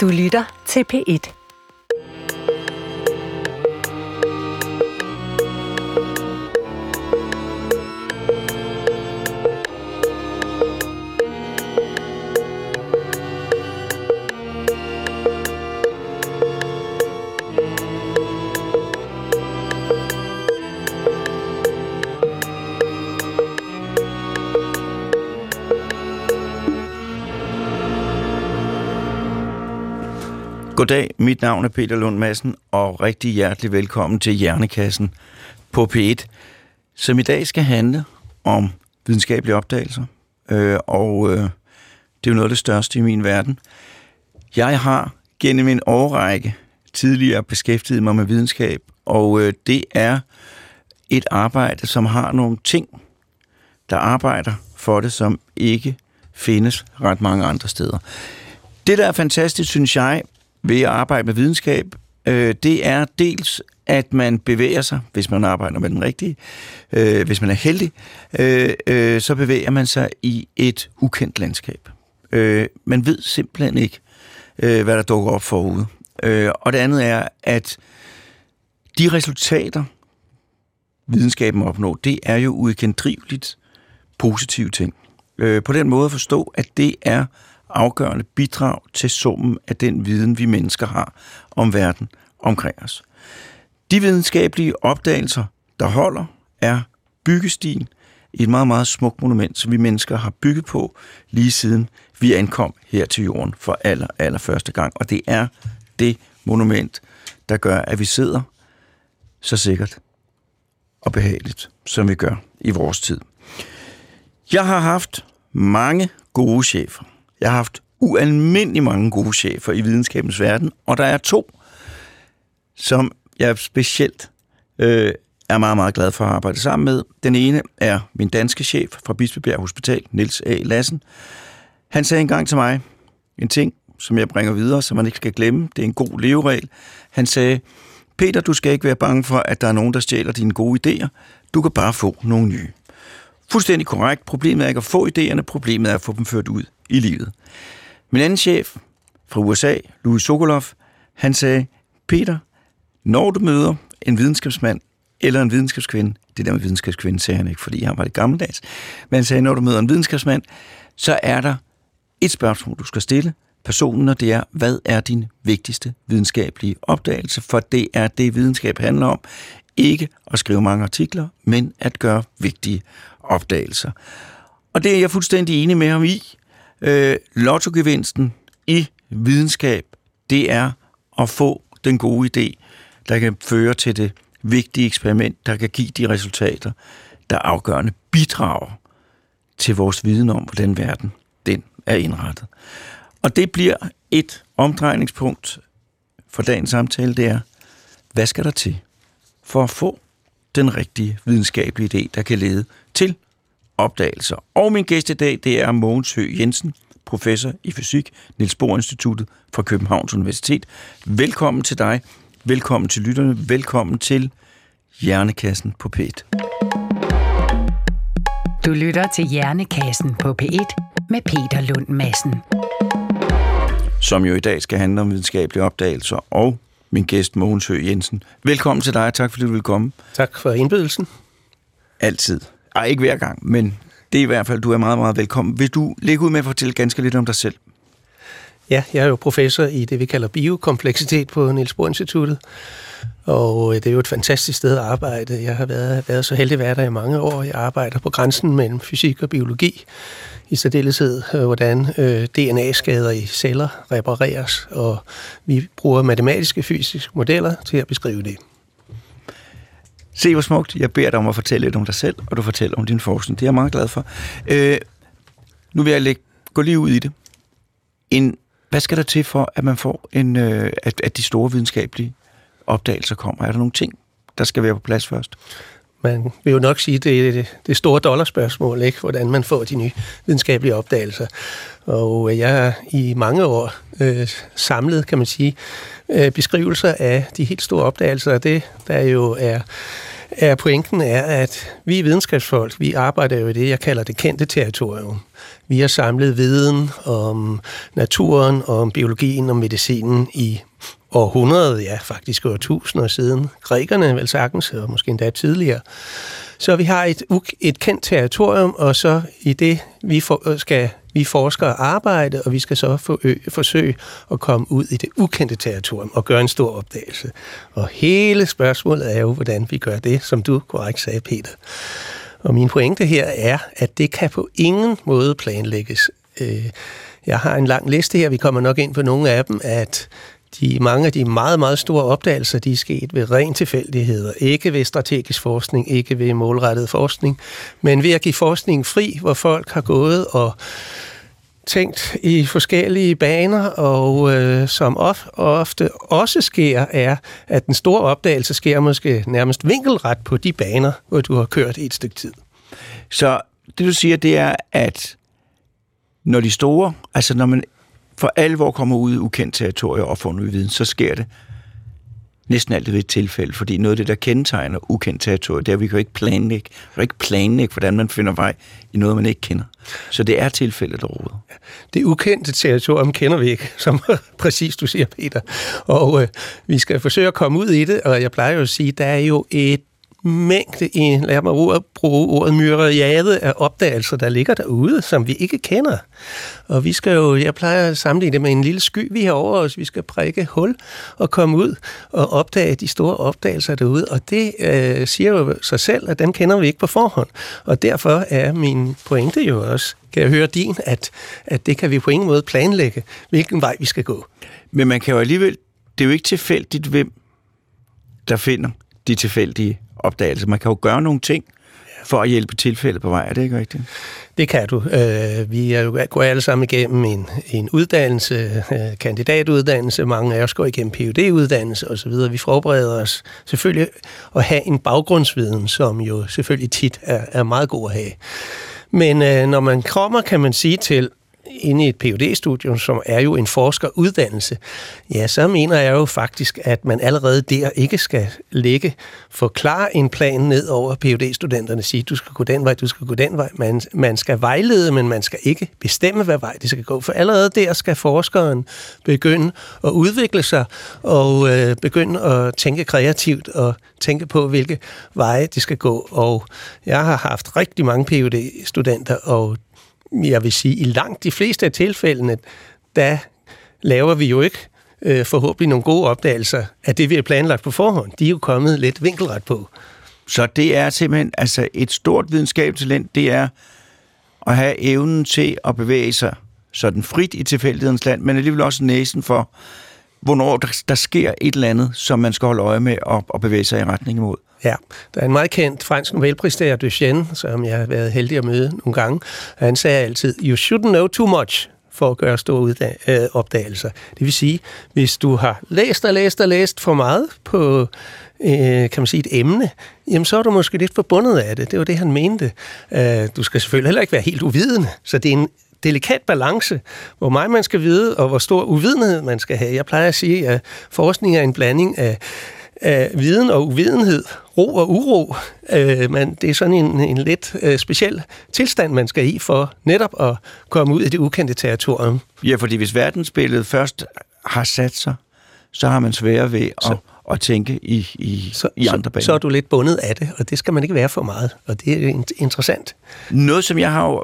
Du lytter til P1. Goddag, mit navn er Peter Lund Madsen, og rigtig hjertelig velkommen til Hjernekassen på P1, som i dag skal handle om videnskabelige opdagelser, øh, og øh, det er jo noget af det største i min verden. Jeg har gennem en årrække tidligere beskæftiget mig med videnskab, og øh, det er et arbejde, som har nogle ting, der arbejder for det, som ikke findes ret mange andre steder. Det, der er fantastisk, synes jeg, ved at arbejde med videnskab, øh, det er dels, at man bevæger sig, hvis man arbejder med den rigtige, øh, hvis man er heldig, øh, øh, så bevæger man sig i et ukendt landskab. Øh, man ved simpelthen ikke, øh, hvad der dukker op forude. Øh, og det andet er, at de resultater, videnskaben opnår, det er jo uigendriveligt positive ting. Øh, på den måde at forstå, at det er afgørende bidrag til summen af den viden, vi mennesker har om verden omkring os. De videnskabelige opdagelser, der holder, er byggestien i et meget, meget smukt monument, som vi mennesker har bygget på lige siden vi ankom her til jorden for aller, aller første gang. Og det er det monument, der gør, at vi sidder så sikkert og behageligt, som vi gør i vores tid. Jeg har haft mange gode chefer. Jeg har haft ualmindelig mange gode chefer i videnskabens verden, og der er to, som jeg specielt øh, er meget, meget glad for at arbejde sammen med. Den ene er min danske chef fra Bispebjerg Hospital, Niels A. Lassen. Han sagde engang til mig en ting, som jeg bringer videre, som man ikke skal glemme. Det er en god leveregel. Han sagde, Peter, du skal ikke være bange for, at der er nogen, der stjæler dine gode idéer. Du kan bare få nogle nye. Fuldstændig korrekt. Problemet er ikke at få idéerne, problemet er at få dem ført ud i livet. Min anden chef fra USA, Louis Sokolov, han sagde, Peter, når du møder en videnskabsmand eller en videnskabskvinde, det der med videnskabskvinde sagde han ikke, fordi han var det gammeldags, men han sagde, når du møder en videnskabsmand, så er der et spørgsmål, du skal stille personen, og det er, hvad er din vigtigste videnskabelige opdagelse? For det er det, videnskab handler om. Ikke at skrive mange artikler, men at gøre vigtige opdagelser. Og det er jeg fuldstændig enig med ham i. Øh, lottogevinsten i videnskab, det er at få den gode idé, der kan føre til det vigtige eksperiment, der kan give de resultater, der afgørende bidrager til vores viden om, hvordan verden den er indrettet. Og det bliver et omdrejningspunkt for dagens samtale, det er, hvad skal der til for at få den rigtige videnskabelige idé, der kan lede til opdagelser. Og min gæst i dag, det er Mogens Høgh Jensen, professor i fysik, Niels Bohr Instituttet fra Københavns Universitet. Velkommen til dig. Velkommen til lytterne. Velkommen til Hjernekassen på P1. Du lytter til Hjernekassen på P1 med Peter Lund Madsen. Som jo i dag skal handle om videnskabelige opdagelser og min gæst Mogens Høgh Jensen. Velkommen til dig, tak fordi du vil komme. Tak for indbydelsen. Altid. Ej, ikke hver gang, men det er i hvert fald, du er meget, meget velkommen. Vil du lægge ud med at fortælle ganske lidt om dig selv? Ja, jeg er jo professor i det, vi kalder biokompleksitet på Niels Bohr Instituttet. Og øh, det er jo et fantastisk sted at arbejde. Jeg har været, været så heldig at være der i mange år. Jeg arbejder på grænsen mellem fysik og biologi. I særdeleshed, øh, hvordan øh, DNA-skader i celler repareres. Og vi bruger matematiske fysiske modeller til at beskrive det. Se, hvor smukt. Jeg beder dig om at fortælle lidt om dig selv, og du fortæller om din forskning. Det er jeg meget glad for. Øh, nu vil jeg lægge, gå lige ud i det. En, hvad skal der til for, at man får en, øh, at, at de store videnskabelige opdagelser kommer? Er der nogle ting, der skal være på plads først? Man vil jo nok sige, at det er det, det store dollarspørgsmål, ikke? hvordan man får de nye videnskabelige opdagelser. Og jeg har i mange år øh, samlet, kan man sige, øh, beskrivelser af de helt store opdagelser, det der jo er er pointen er, at vi videnskabsfolk, vi arbejder jo i det, jeg kalder det kendte territorium. Vi har samlet viden om naturen, om biologien og medicinen i århundrede, ja faktisk over tusinder siden. Grækerne vel sagtens, og måske endda tidligere. Så vi har et, et kendt territorium, og så i det, vi for, skal vi forskere arbejde, og vi skal så for, ø, forsøge at komme ud i det ukendte territorium og gøre en stor opdagelse. Og hele spørgsmålet er jo, hvordan vi gør det, som du korrekt sagde, Peter. Og min pointe her er, at det kan på ingen måde planlægges. Øh, jeg har en lang liste her, vi kommer nok ind på nogle af dem, at de, mange af de meget, meget store opdagelser, de er sket ved ren tilfældigheder. Ikke ved strategisk forskning, ikke ved målrettet forskning, men ved at give forskningen fri, hvor folk har gået og tænkt i forskellige baner, og øh, som of, ofte også sker, er, at den store opdagelse sker måske nærmest vinkelret på de baner, hvor du har kørt i et stykke tid. Så det du siger, det er, at når de store, altså når man for alvor kommer ud i ukendt territorium og får ny viden, så sker det næsten altid ved et tilfælde, fordi noget af det, der kendetegner ukendt territorium, det er, at vi kan ikke planlægge, vi kan ikke planlægge, hvordan man finder vej i noget, man ikke kender. Så det er tilfældet, der råder. Det ukendte territorium kender vi ikke, som præcis du siger, Peter. Og øh, vi skal forsøge at komme ud i det, og jeg plejer jo at sige, der er jo et mængde, i, lad mig bruge ordet myriade af opdagelser, der ligger derude, som vi ikke kender. Og vi skal jo, jeg plejer at sammenligne det med en lille sky, vi har over os. Vi skal prikke hul og komme ud og opdage de store opdagelser derude. Og det øh, siger jo sig selv, at dem kender vi ikke på forhånd. Og derfor er min pointe jo også, kan jeg høre din, at, at det kan vi på ingen måde planlægge, hvilken vej vi skal gå. Men man kan jo alligevel, det er jo ikke tilfældigt, hvem der finder de tilfældige opdagelse. Man kan jo gøre nogle ting for at hjælpe tilfældet på vej. Er det ikke rigtigt? Det kan du. Øh, vi er jo går alle sammen igennem en, en uddannelse, øh, kandidatuddannelse. Mange af os går igennem phd uddannelse osv. Vi forbereder os selvfølgelig at have en baggrundsviden, som jo selvfølgelig tit er, er meget god at have. Men øh, når man kommer, kan man sige til inde i et phd studium som er jo en forskeruddannelse, ja, så mener jeg jo faktisk, at man allerede der ikke skal lægge, forklare en plan ned over phd studenterne sige, du skal gå den vej, du skal gå den vej. Man, man skal vejlede, men man skal ikke bestemme, hvad vej det skal gå. For allerede der skal forskeren begynde at udvikle sig og øh, begynde at tænke kreativt og tænke på, hvilke veje det skal gå. Og jeg har haft rigtig mange phd studenter og jeg vil sige, i langt de fleste af tilfældene, der laver vi jo ikke øh, forhåbentlig nogle gode opdagelser af det, vi har planlagt på forhånd. De er jo kommet lidt vinkelret på. Så det er simpelthen altså et stort videnskabstalent, det er at have evnen til at bevæge sig sådan frit i tilfældighedens land, men alligevel også næsen for, hvornår der, der sker et eller andet, som man skal holde øje med og, og bevæge sig i retning imod. Ja, der er en meget kendt fransk Nobelpristager, Duchenne, som jeg har været heldig at møde nogle gange. Han sagde altid, you shouldn't know too much for at gøre store øh, opdagelser. Det vil sige, hvis du har læst og læst og læst for meget på øh, kan man sige, et emne, jamen så er du måske lidt forbundet af det. Det var det, han mente. Øh, du skal selvfølgelig heller ikke være helt uvidende, så det er en delikat balance, hvor meget man skal vide, og hvor stor uvidenhed man skal have. Jeg plejer at sige, at forskning er en blanding af af viden og uvidenhed, ro og uro. Øh, men det er sådan en, en lidt øh, speciel tilstand, man skal i for netop at komme ud i det ukendte territorium. Ja, fordi hvis verdensbilledet først har sat sig, så har man svære ved at, at tænke i, i, så, i andre baner. Så er du lidt bundet af det, og det skal man ikke være for meget, og det er interessant. Noget, som jeg har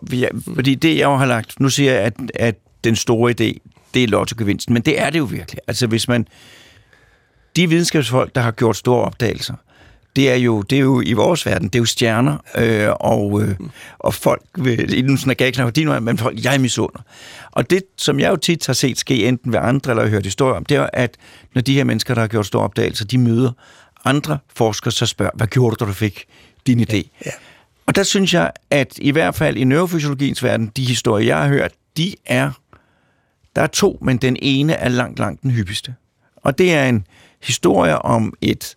fordi det jeg har lagt, nu siger jeg, at, at den store idé, det er lottogevinsten, men det er det jo virkelig. Altså hvis man, de videnskabsfolk, der har gjort store opdagelser, det er jo, det er jo i vores verden, det er jo stjerner, øh, og, øh, og folk, vil, nu snakker jeg ikke snakke dine, men folk, jeg misunder. Og det, som jeg jo tit har set ske, enten ved andre eller hørt historier om, det er, at når de her mennesker, der har gjort store opdagelser, de møder andre forskere, så spørger, hvad gjorde du, du fik din idé? Ja, ja. Og der synes jeg, at i hvert fald i neurofysiologiens verden, de historier, jeg har hørt, de er, der er to, men den ene er langt, langt den hyppigste. Og det er en, historier om et,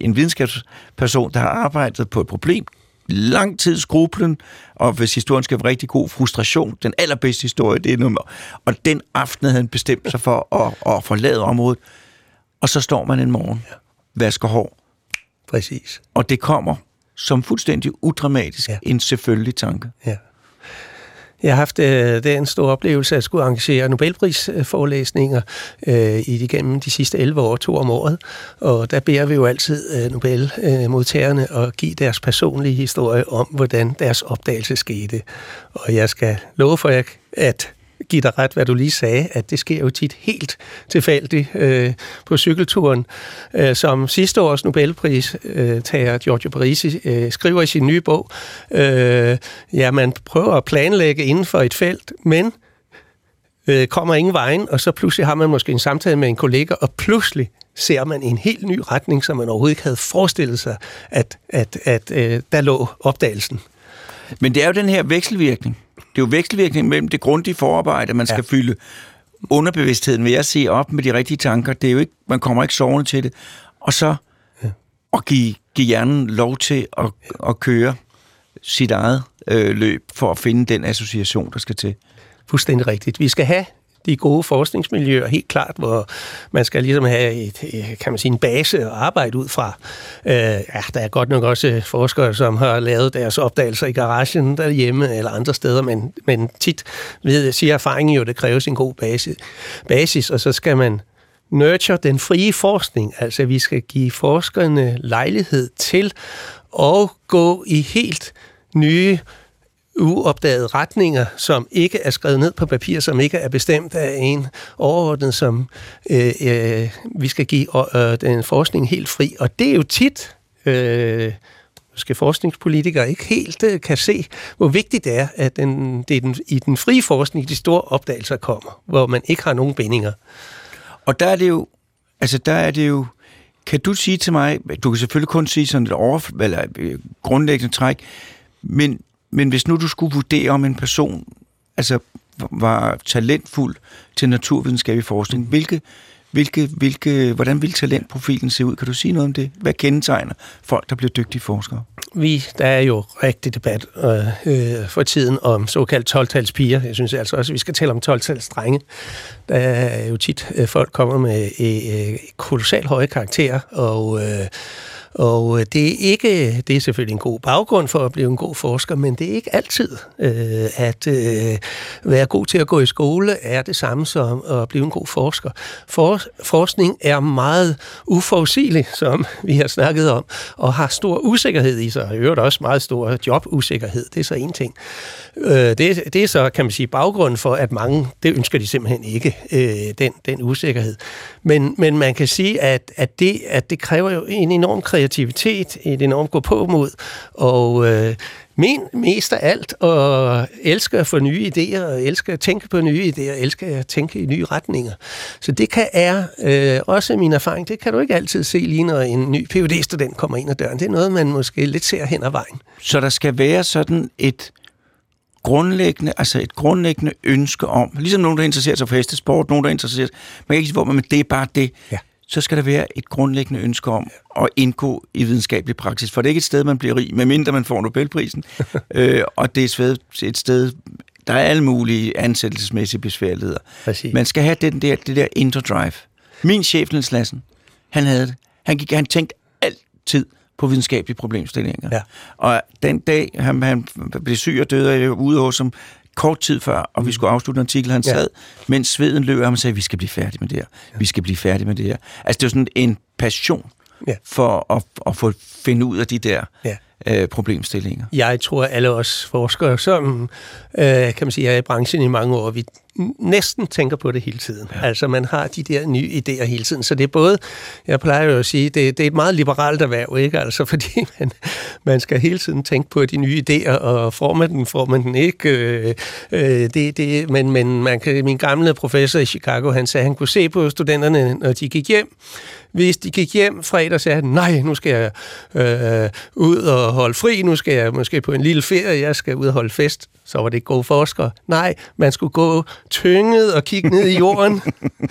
en videnskabsperson, der har arbejdet på et problem, lang tid skrublen, og hvis historien skal være rigtig god, frustration. Den allerbedste historie, det er nummer. Og den aften havde han bestemt sig for at, at forlade området. Og så står man en morgen, vasker hår, præcis. Og det kommer som fuldstændig udramatisk ja. en selvfølgelig tanke. Ja. Jeg har haft øh, den store oplevelse at skulle arrangere Nobelprisforelæsninger øh, i de gennem de sidste 11 år, to om året. Og der beder vi jo altid øh, Nobelmodtagerne øh, at give deres personlige historie om, hvordan deres opdagelse skete. Og jeg skal love for jer, at give dig ret, hvad du lige sagde, at det sker jo tit helt tilfældigt øh, på cykelturen. Øh, som sidste års Nobelpris øh, tager Giorgio Parisi øh, skriver i sin nye bog, øh, ja, man prøver at planlægge inden for et felt, men øh, kommer ingen vejen, og så pludselig har man måske en samtale med en kollega, og pludselig ser man en helt ny retning, som man overhovedet ikke havde forestillet sig, at, at, at øh, der lå opdagelsen. Men det er jo den her vekselvirkning er jo vekselvirkning mellem det grundige forarbejde, man skal ja. fylde underbevidstheden ved at se op med de rigtige tanker. Det er jo ikke, man kommer ikke sovende til det. Og så ja. at give, give hjernen lov til at, at køre sit eget øh, løb for at finde den association, der skal til. Fuldstændig rigtigt. Vi skal have de gode forskningsmiljøer, helt klart, hvor man skal ligesom have et, øh, kan man sige, en base at arbejde ud fra. Øh, ja, der er godt nok også øh, forskere, som har lavet deres opdagelser i garagen derhjemme eller andre steder, men, men tit ved, siger erfaringen jo, at det kræves en god basis, basis, og så skal man nurture den frie forskning, altså vi skal give forskerne lejlighed til at gå i helt nye uopdagede retninger, som ikke er skrevet ned på papir, som ikke er bestemt af en overordnet, som øh, øh, vi skal give øh, den forskning helt fri. Og det er jo tit... Øh, skal forskningspolitikere ikke helt øh, kan se, hvor vigtigt det er, at den, det er den, i den frie forskning, de store opdagelser kommer, hvor man ikke har nogen bindinger. Og der er det jo, altså der er det jo, kan du sige til mig, du kan selvfølgelig kun sige sådan et over, eller øh, grundlæggende træk, men men hvis nu du skulle vurdere, om en person altså, var talentfuld til naturvidenskabelig forskning, hvilke, hvilke, hvilke, hvordan vil talentprofilen se ud? Kan du sige noget om det? Hvad kendetegner folk, der bliver dygtige forskere? Vi, der er jo rigtig debat øh, øh for tiden om såkaldt 12 piger. Jeg synes altså også, at vi skal tale om 12 drenge. Der er jo tit, øh, folk kommer med øh, øh, kolossalt høje karakterer, og øh, og øh, det er ikke, det er selvfølgelig en god baggrund for at blive en god forsker, men det er ikke altid, øh, at øh, være god til at gå i skole er det samme som at blive en god forsker. For, forskning er meget uforudsigelig, som vi har snakket om, og har stor usikkerhed i sig, og i øvrigt også meget stor jobusikkerhed. Det er så en ting. Øh, det, det er så, kan man sige, baggrunden for, at mange, det ønsker de simpelthen ikke, øh, den, den usikkerhed. Men, men man kan sige, at, at, det, at det kræver jo en enorm kreativitet, et enormt gå på mod, og øh, men mest af alt, og elsker at få nye idéer, og elsker at tænke på nye idéer, elsker at tænke i nye retninger. Så det kan er øh, også min erfaring, det kan du ikke altid se lige, når en ny phd student kommer ind ad døren. Det er noget, man måske lidt ser hen ad vejen. Så der skal være sådan et grundlæggende, altså et grundlæggende ønske om, ligesom nogen, der interesserer sig for hestesport, nogen, der interesserer sig, man kan ikke sige, hvor, men det er bare det. Ja. Så skal der være et grundlæggende ønske om at indgå i videnskabelig praksis, for det er ikke et sted, man bliver rig, medmindre man får Nobelprisen, øh, og det er et sted, der er alle mulige ansættelsesmæssige besværligheder. Præcis. Man skal have den der, det der indre drive. Min chef, Niels Lassen, han havde det. Han, gik, han tænkte altid på videnskabelige problemstillinger. Ja. Og den dag, han, han blev syg og døde, jeg ude hos ham kort tid før, og vi skulle afslutte en artikel, han ja. sad, mens sveden løb, og han sagde, vi skal blive færdige med det her. Ja. Vi skal blive færdige med det her. Altså, det var sådan en passion ja. for at, at få finde ud af de der ja. øh, problemstillinger. Jeg tror, alle os forskere, som øh, kan man sige, er i branchen i mange år, vi næsten tænker på det hele tiden. Ja. Altså man har de der nye idéer hele tiden. Så det er både, jeg plejer jo at sige, det, det er et meget liberalt erhverv, ikke? Altså fordi man, man skal hele tiden tænke på de nye idéer, og får man den, får man den ikke. Øh, øh, det, det, men men man kan, min gamle professor i Chicago, han sagde, han kunne se på studenterne, når de gik hjem, hvis de gik hjem fredag, sagde han, nej, nu skal jeg øh, ud og holde fri, nu skal jeg måske på en lille ferie, jeg skal ud og holde fest. Så var det ikke gode forskere. Nej, man skulle gå tynget og kigge ned i jorden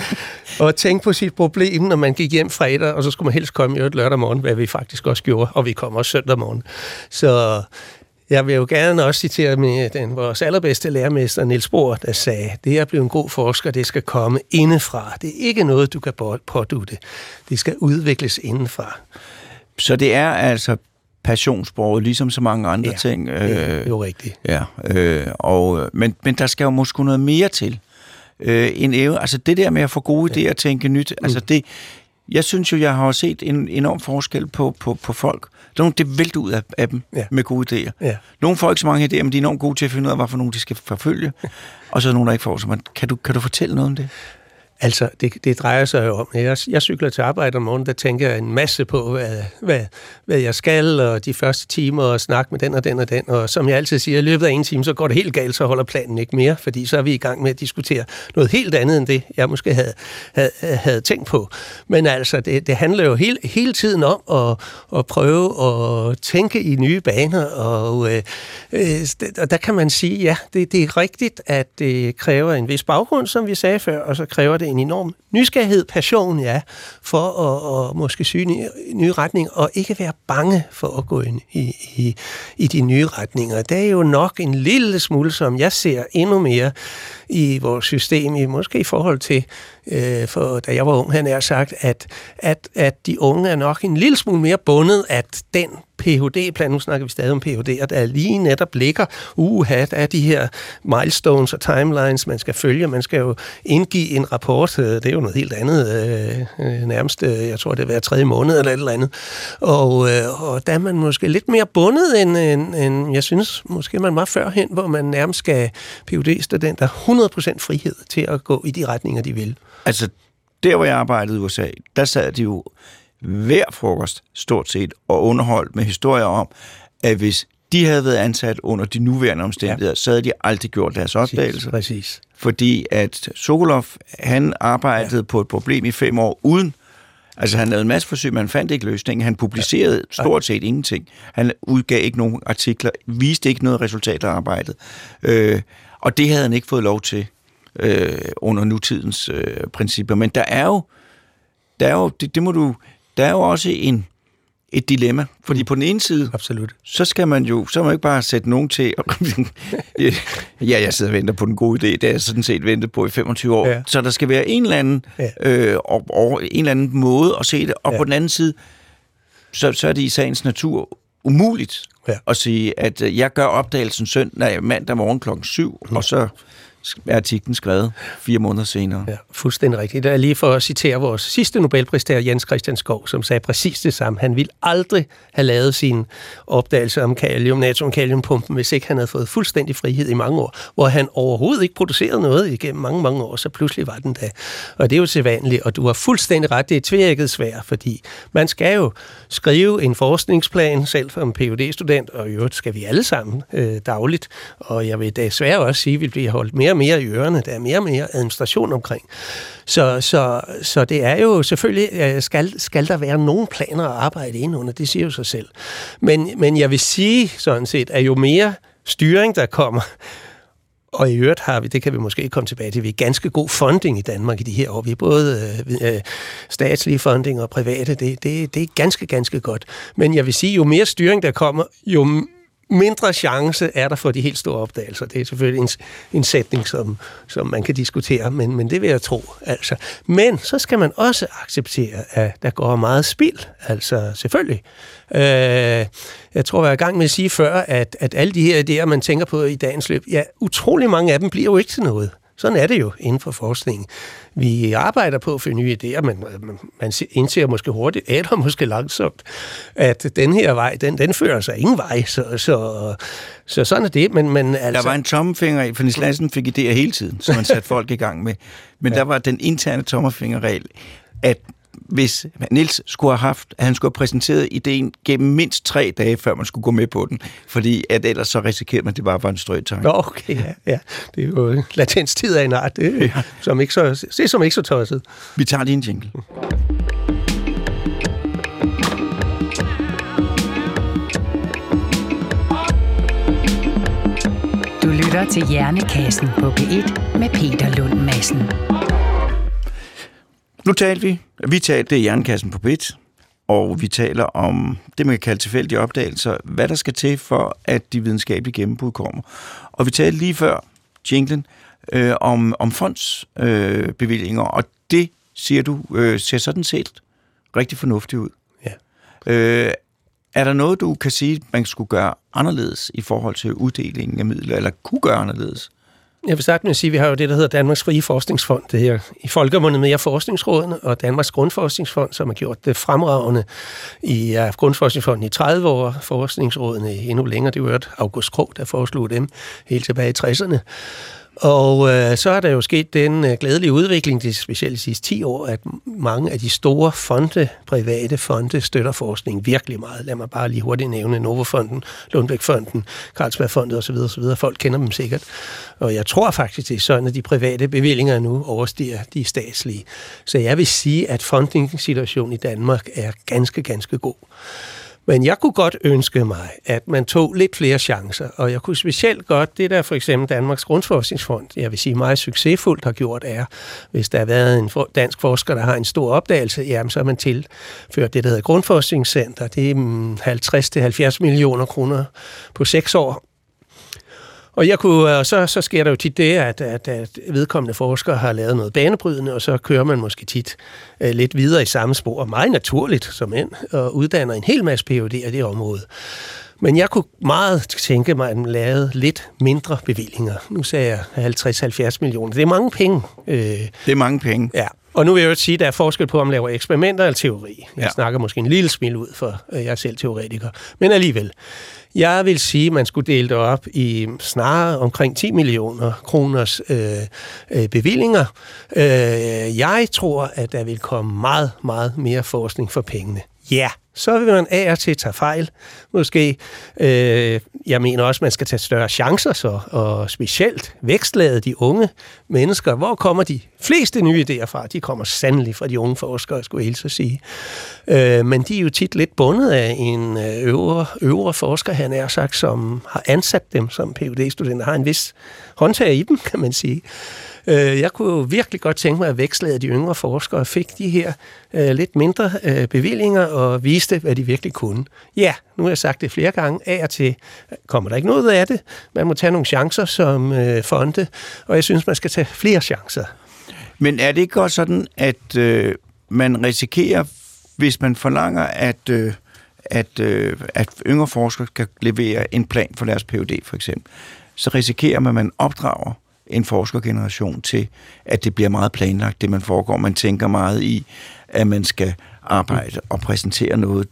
og tænke på sit problem, når man gik hjem fredag, og så skulle man helst komme i et lørdag morgen, hvad vi faktisk også gjorde, og vi kom også søndag morgen. Så jeg vil jo gerne også citere med den, vores allerbedste lærermester, Niels Bohr, der sagde, det at blive en god forsker, det skal komme indefra. Det er ikke noget, du kan pådute. Det skal udvikles indefra. Så det er altså passionsborget, ligesom så mange andre Ja, ting. Det er jo rigtigt. Ja, øh, og, øh, men, men der skal jo måske noget mere til. Øh, en evne, altså det der med at få gode idéer og tænke nyt, mm. altså det, jeg synes jo, jeg har set en enorm forskel på, på, på folk. Der er nogle, det vælter ud af, af dem Ja. ja. med gode idéer. Ja. Nogle får ikke så mange idéer, men de er enormt gode til at finde ud af, hvad for nogle de skal forfølge. og så er nogle, der ikke får så. Men kan du, kan du fortælle noget om det? Altså, det, det drejer sig jo om, jeg, jeg cykler til arbejde om morgenen, der tænker jeg en masse på, hvad, hvad, hvad jeg skal, og de første timer, og snakke med den og den og den. Og som jeg altid siger, i løbet af en time, så går det helt galt, så holder planen ikke mere, fordi så er vi i gang med at diskutere noget helt andet, end det, jeg måske havde, havde, havde tænkt på. Men altså, det, det handler jo hele, hele tiden om at, at prøve at tænke i nye baner, og, øh, øh, og der kan man sige, ja, det, det er rigtigt, at det kræver en vis baggrund, som vi sagde før, og så kræver det en enorm nysgerrighed, passion, ja, for at, at måske syge nye, nye retninger, og ikke være bange for at gå ind i, i, i de nye retninger. Det er jo nok en lille smule, som jeg ser endnu mere i vores system, i, måske i forhold til, øh, for da jeg var ung, han er sagt, at, at, at de unge er nok en lille smule mere bundet, at den Ph.D.-plan, nu snakker vi stadig om Ph.D., og der lige netop ligger, uha, der er de her milestones og timelines, man skal følge, man skal jo indgive en rapport, øh, det er jo noget helt andet, øh, øh nærmest, øh, jeg tror det er hver tredje måned eller et eller andet, og, øh, og der er man måske lidt mere bundet, end, end, end jeg synes, måske man var førhen, hvor man nærmest skal Ph.D.-studenter 100% frihed til at gå i de retninger, de vil. Altså, der hvor jeg arbejdede i USA, der sad de jo hver frokost stort set og underholdt med historier om, at hvis de havde været ansat under de nuværende omstændigheder, ja. så havde de aldrig gjort deres opdagelse. Præcis. Fordi at Sokolov, han arbejdede ja. på et problem i fem år uden Altså, han lavede en masse forsøg, men han fandt ikke løsningen. Han publicerede ja. stort set ingenting. Han udgav ikke nogen artikler, viste ikke noget resultat af arbejdet. Øh, og det havde han ikke fået lov til øh, under nutidens øh, principper. Men der er jo, der er jo det, det må du, der er jo også en, et dilemma. Fordi på den ene side, Absolut. så skal man jo, så må man ikke bare sætte nogen til. ja, jeg sidder og venter på den gode idé, det har jeg sådan set ventet på i 25 år. Ja. Så der skal være en eller anden, Ja. øh, og, og en eller anden måde at se det. Og Ja. på den anden side, så, så er det i sagens natur umuligt Ja. ja. at sige, at øh, jeg gør opdagelsen søndag, mandag morgen klokken 7, mm. og så er artiklen skrevet fire måneder senere. Ja, fuldstændig rigtigt. Det er lige for at citere vores sidste Nobelpristager, Jens Christian Skov, som sagde præcis det samme. Han ville aldrig have lavet sin opdagelse om kalium, natriumkaliumpumpen, hvis ikke han havde fået fuldstændig frihed i mange år, hvor han overhovedet ikke producerede noget igennem mange, mange år, så pludselig var den der. Og det er jo sædvanligt, og du har fuldstændig ret, det er tvækket svært, fordi man skal jo skrive en forskningsplan, selv som phd student og i øvrigt skal vi alle sammen øh, dagligt, og jeg vil desværre også sige, at vi bliver holdt mere og mere i ørerne, der er mere og mere administration omkring. Så, så, så det er jo selvfølgelig, øh, skal, skal der være nogle planer at arbejde ind under, det siger jo sig selv. Men, men jeg vil sige sådan set, at jo mere styring der kommer, og i øvrigt har vi, det kan vi måske komme tilbage til, vi er ganske god funding i Danmark i de her år. Vi er både øh, øh statslige funding og private, det, det, det er ganske, ganske godt. Men jeg vil sige, jo mere styring der kommer, jo mindre chance er der for de helt store opdagelser. Det er selvfølgelig en, en sætning, som, som man kan diskutere, men, men det vil jeg tro. Altså. Men så skal man også acceptere, at der går meget spild. Altså selvfølgelig. Øh, jeg tror, jeg er i gang med at sige før, at, at alle de her idéer, man tænker på i dagens løb, ja, utrolig mange af dem bliver jo ikke til noget. Sådan er det jo inden for forskningen. Vi arbejder på at finde nye idéer, men man- man indser måske hurtigt, eller måske langsomt, at den her vej, den, den fører sig ingen vej. Så, så, så sådan er det. Men, men altså, Der var en tommelfinger i, for Niels Lassen fik idéer hele tiden, som man satte folk i gang med. Men ja. der var den interne tommelfingerregel, at hvis Niels skulle have haft, at han skulle have præsenteret ideen gennem mindst tre dage, før man skulle gå med på den. Fordi at ellers så risikerede man, at det bare var en strøg tanke. Nå, okay, ja, ja. Det er jo latenstid af en art, det, ja. som ikke så, det er som ikke så tosset. Vi tager lige en jingle. Du lytter til Hjernekassen på P1 med Peter Lund Madsen. Nu talte vi, vi talte i Jernkassen på BIT, og vi taler om det, man kan kalde tilfældige opdagelser, hvad der skal til for, at de videnskabelige gennembrud kommer. Og vi talte lige før jinglen øh, om, om fondsbevillinger, øh, og det, siger du, øh, ser sådan set rigtig fornuftigt ud. Ja. Øh, er der noget, du kan sige, man skulle gøre anderledes i forhold til uddelingen af midler, eller kunne gøre anderledes? Jeg vil starte med at sige, at vi har jo det, der hedder Danmarks Frie Forskningsfond. Det her i Folkemundet mere Forskningsrådene og Danmarks Grundforskningsfond, som har gjort det fremragende i ja, Grundforskningsfonden i 30 år, Forskningsrådene endnu længere. Det var August Krog, der foreslog dem helt tilbage i 60'erne. Og øh, så er der jo sket den øh, glædelige udvikling, de specielt de sidste 10 år, at mange af de store fonde, private fonde, støtter forskning virkelig meget. Lad mig bare lige hurtigt nævne Novofonden, Lundbækfonden, Carlsbergfondet osv. osv. Folk kender dem sikkert. Og jeg tror faktisk, det er sådan, at de private bevillinger nu overstiger de statslige. Så jeg vil sige, at funding-situationen i Danmark er ganske, ganske god. Men jeg kunne godt ønske mig, at man tog lidt flere chancer, og jeg kunne specielt godt, det der for eksempel Danmarks Grundforskningsfond, jeg vil sige meget succesfuldt har gjort, er, hvis der har været en dansk forsker, der har en stor opdagelse, jamen så har man tilført det, der hedder Grundforskningscenter. Det er mm, 50-70 millioner kroner på seks år, og jeg kunne, så, så sker der jo tit det, at, at, at vedkommende forskere har lavet noget banebrydende, og så kører man måske tit uh, lidt videre i samme spor, meget naturligt som end, og uddanner en hel masse PhD i det område. Men jeg kunne meget tænke mig, at man lavede lidt mindre bevillinger. Nu sagde jeg 50-70 millioner. Det er mange penge. Øh, det er mange penge. Ja. Og nu vil jeg jo sige, at der er forskel på, om man laver eksperimenter eller teori. Jeg ja. snakker måske en lille smil ud, for jeg er selv teoretiker. Men alligevel. Jeg vil sige, at man skulle dele det op i snarere omkring 10 millioner kroners øh, øh, bevillinger. Øh, jeg tror, at der vil komme meget, meget mere forskning for pengene. Ja, så vil man af og til tage fejl, måske. Øh, jeg mener også, man skal tage større chancer, så, og specielt vækstlade de unge mennesker. Hvor kommer de fleste nye idéer fra? De kommer sandelig fra de unge forskere, skulle jeg så sige. Øh, men de er jo tit lidt bundet af en øh, øvre, øvre forsker, han er sagt, som har ansat dem som phd studenter har en vis håndtag i dem, kan man sige. Øh, jeg kunne jo virkelig godt tænke mig at veksle, at de yngre forskere fik de her øh, lidt mindre øh, bevillinger og viste, hvad de virkelig kunne. Ja, nu har jeg sagt det flere gange, af og til kommer der ikke noget af det. Man må tage nogle chancer som øh, fonde, og jeg synes, man skal tage flere chancer. Men er det ikke også sådan, at øh, man risikerer, hvis man forlanger, at, øh, at, øh, at yngre forskere skal levere en plan for deres PhD for eksempel, så risikerer man, at man opdrager en forskergeneration til, at det bliver meget planlagt, det man foregår. Man tænker meget i, at man skal arbejde og præsentere noget,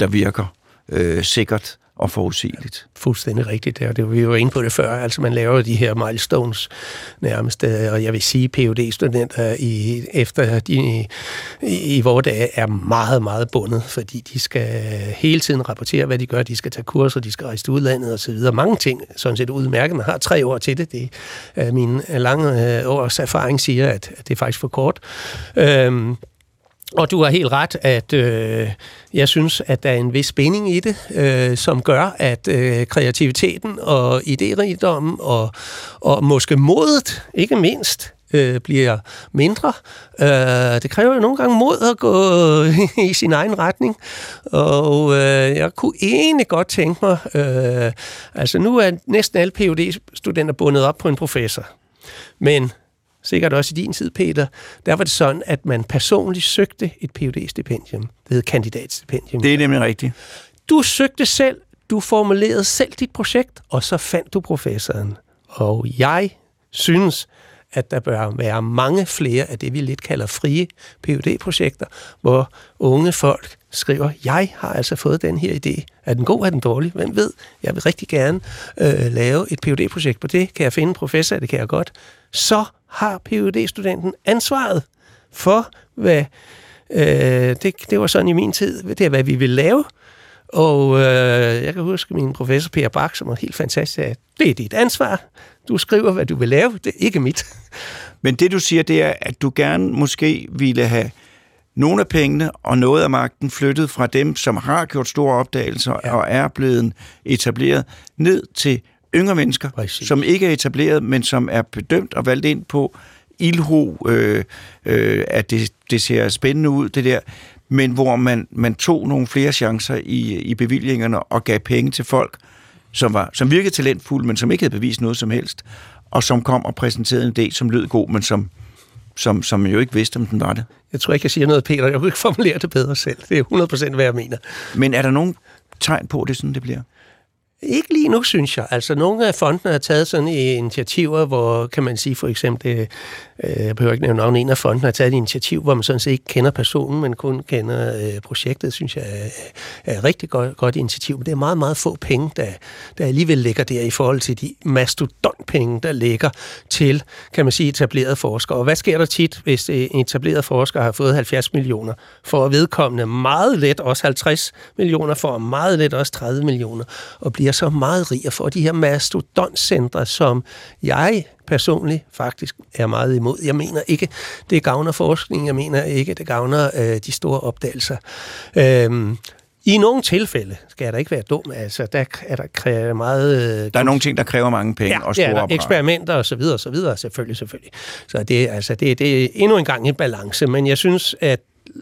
der virker øh, sikkert og forudsigeligt. Fuldstændig rigtigt, det, det vi var inde på det før. Altså man laver de her milestones nærmest, øh, og jeg vil sige, phd studenter i, efter de i, i vores dage er meget, meget bundet, fordi de skal hele tiden rapportere, hvad de gør. De skal tage kurser, de skal rejse til udlandet osv. Mange ting, sådan set udmærket. Man har tre år til det. det er min lange øh, års erfaring siger, at, at det er faktisk for kort. Øhm, og du har helt ret, at øh, jeg synes, at der er en vis spænding i det, øh, som gør, at øh, kreativiteten og idérigdommen og, og måske modet, ikke mindst, øh, bliver mindre. Øh, det kræver jo nogle gange mod at gå i sin egen retning, og øh, jeg kunne egentlig godt tænke mig, øh, altså nu er næsten alle phd studenter bundet op på en professor, men sikkert også i din tid, Peter, der var det sådan, at man personligt søgte et phd stipendium Det hed kandidatstipendium. Det er nemlig rigtigt. Du søgte selv, du formulerede selv dit projekt, og så fandt du professoren. Og jeg synes, at der bør være mange flere af det, vi lidt kalder frie phd projekter hvor unge folk skriver, jeg har altså fået den her idé. Er den god, er den dårlig? Hvem ved? Jeg vil rigtig gerne øh, lave et phd projekt på det. Kan jeg finde en professor? Det kan jeg godt. Så har phd studenten ansvaret for, hvad øh, det, det var sådan i min tid, det er, hvad vi vil lave. Og øh, jeg kan huske min professor Per Bak, som var helt fantastisk, at det er dit ansvar. Du skriver, hvad du vil lave, det er ikke mit. Men det du siger, det er, at du gerne måske ville have nogle af pengene og noget af magten flyttet fra dem, som har gjort store opdagelser ja. og er blevet etableret, ned til yngre mennesker, Præcis. som ikke er etableret, men som er bedømt og valgt ind på ilho, øh, øh, at det, det ser spændende ud, det der, men hvor man, man tog nogle flere chancer i, i bevillingerne og gav penge til folk, som, var, som virkede talentfulde, men som ikke havde bevist noget som helst, og som kom og præsenterede en idé, som lød god, men som som, som jo ikke vidste, om den var det. Jeg tror ikke, jeg siger noget, Peter. Jeg kunne ikke formulere det bedre selv. Det er 100% hvad jeg mener. Men er der nogen tegn på, at det sådan, det bliver? Ikke lige nu, synes jeg. Altså, nogle af fondene har taget sådan initiativer, hvor, kan man sige, for eksempel, øh, jeg behøver ikke nævne navn, en af fondene har taget et initiativ, hvor man sådan set ikke kender personen, men kun kender øh, projektet, synes jeg er, er et rigtig godt, godt initiativ. Men det er meget, meget få penge, der, der alligevel ligger der i forhold til de mastodontpenge, der ligger til, kan man sige, etablerede forskere. Og hvad sker der tit, hvis øh, en etableret forsker har fået 70 millioner, for at vedkommende meget let også 50 millioner, for meget let også 30 millioner, og bliver så meget rig og får de her mastodontcentre, som jeg personligt faktisk er meget imod. Jeg mener ikke, det gavner forskning. Jeg mener ikke, det gavner øh, de store opdagelser. Øhm, i nogle tilfælde skal jeg da ikke være dum, altså der er der kræver meget... Øh, der er nogle ting, der kræver mange penge ja, og store ja, eksperimenter og så videre og så videre, selvfølgelig, selvfølgelig. Så det, altså, det, det er endnu en gang en balance, men jeg synes, at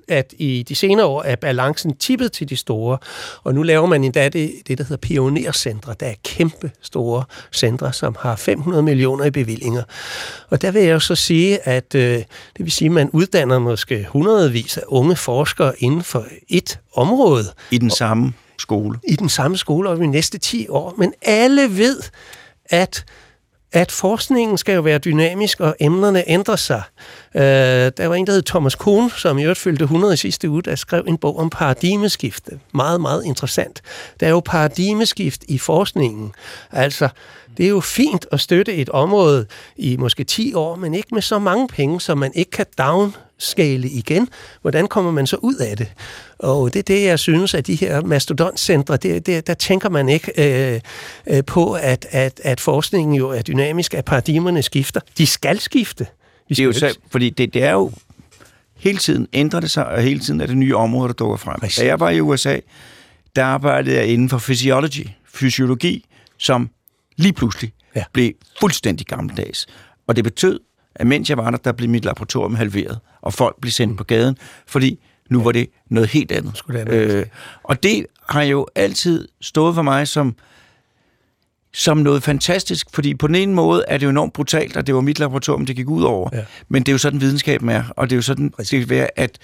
at i de senere år er balancen tippet til de store, og nu laver man endda det, det der hedder pionercentre. Der er kæmpe store centre, som har 500 millioner i bevillinger. Og der vil jeg jo så sige, at øh, det vil sige, at man uddanner måske hundredvis af unge forskere inden for et område. I den samme skole? I den samme skole, og i de næste 10 år. Men alle ved, at at forskningen skal jo være dynamisk, og emnerne ændrer sig. Øh, der var en, der hed Thomas Kuhn, som i øvrigt fyldte 100 i sidste uge, der skrev en bog om paradigmeskifte. Meget, meget interessant. Der er jo paradigmeskift i forskningen. Altså, det er jo fint at støtte et område i måske 10 år, men ikke med så mange penge, som man ikke kan down skale igen. Hvordan kommer man så ud af det? Og det er det, jeg synes, at de her mastodontcentre, det, det, der tænker man ikke øh, øh, på, at, at, at forskningen jo er dynamisk, at paradigmerne skifter. De skal skifte. Det er jo så, fordi det, det er jo hele tiden ændrer det sig, og hele tiden er det nye områder, der dukker frem. Præcis. Da jeg var i USA, der arbejdede jeg inden for physiology, fysiologi, som lige pludselig ja. blev fuldstændig gammeldags. Og det betød, at mens jeg var der, der blev mit laboratorium halveret, og folk blev sendt på gaden, fordi nu var det noget helt andet. Det øh, og det har jo altid stået for mig som, som noget fantastisk, fordi på den ene måde er det jo enormt brutalt, og det var mit laboratorium, det gik ud over. Ja. Men det er jo sådan, videnskaben er, og det er jo sådan, det skal være, at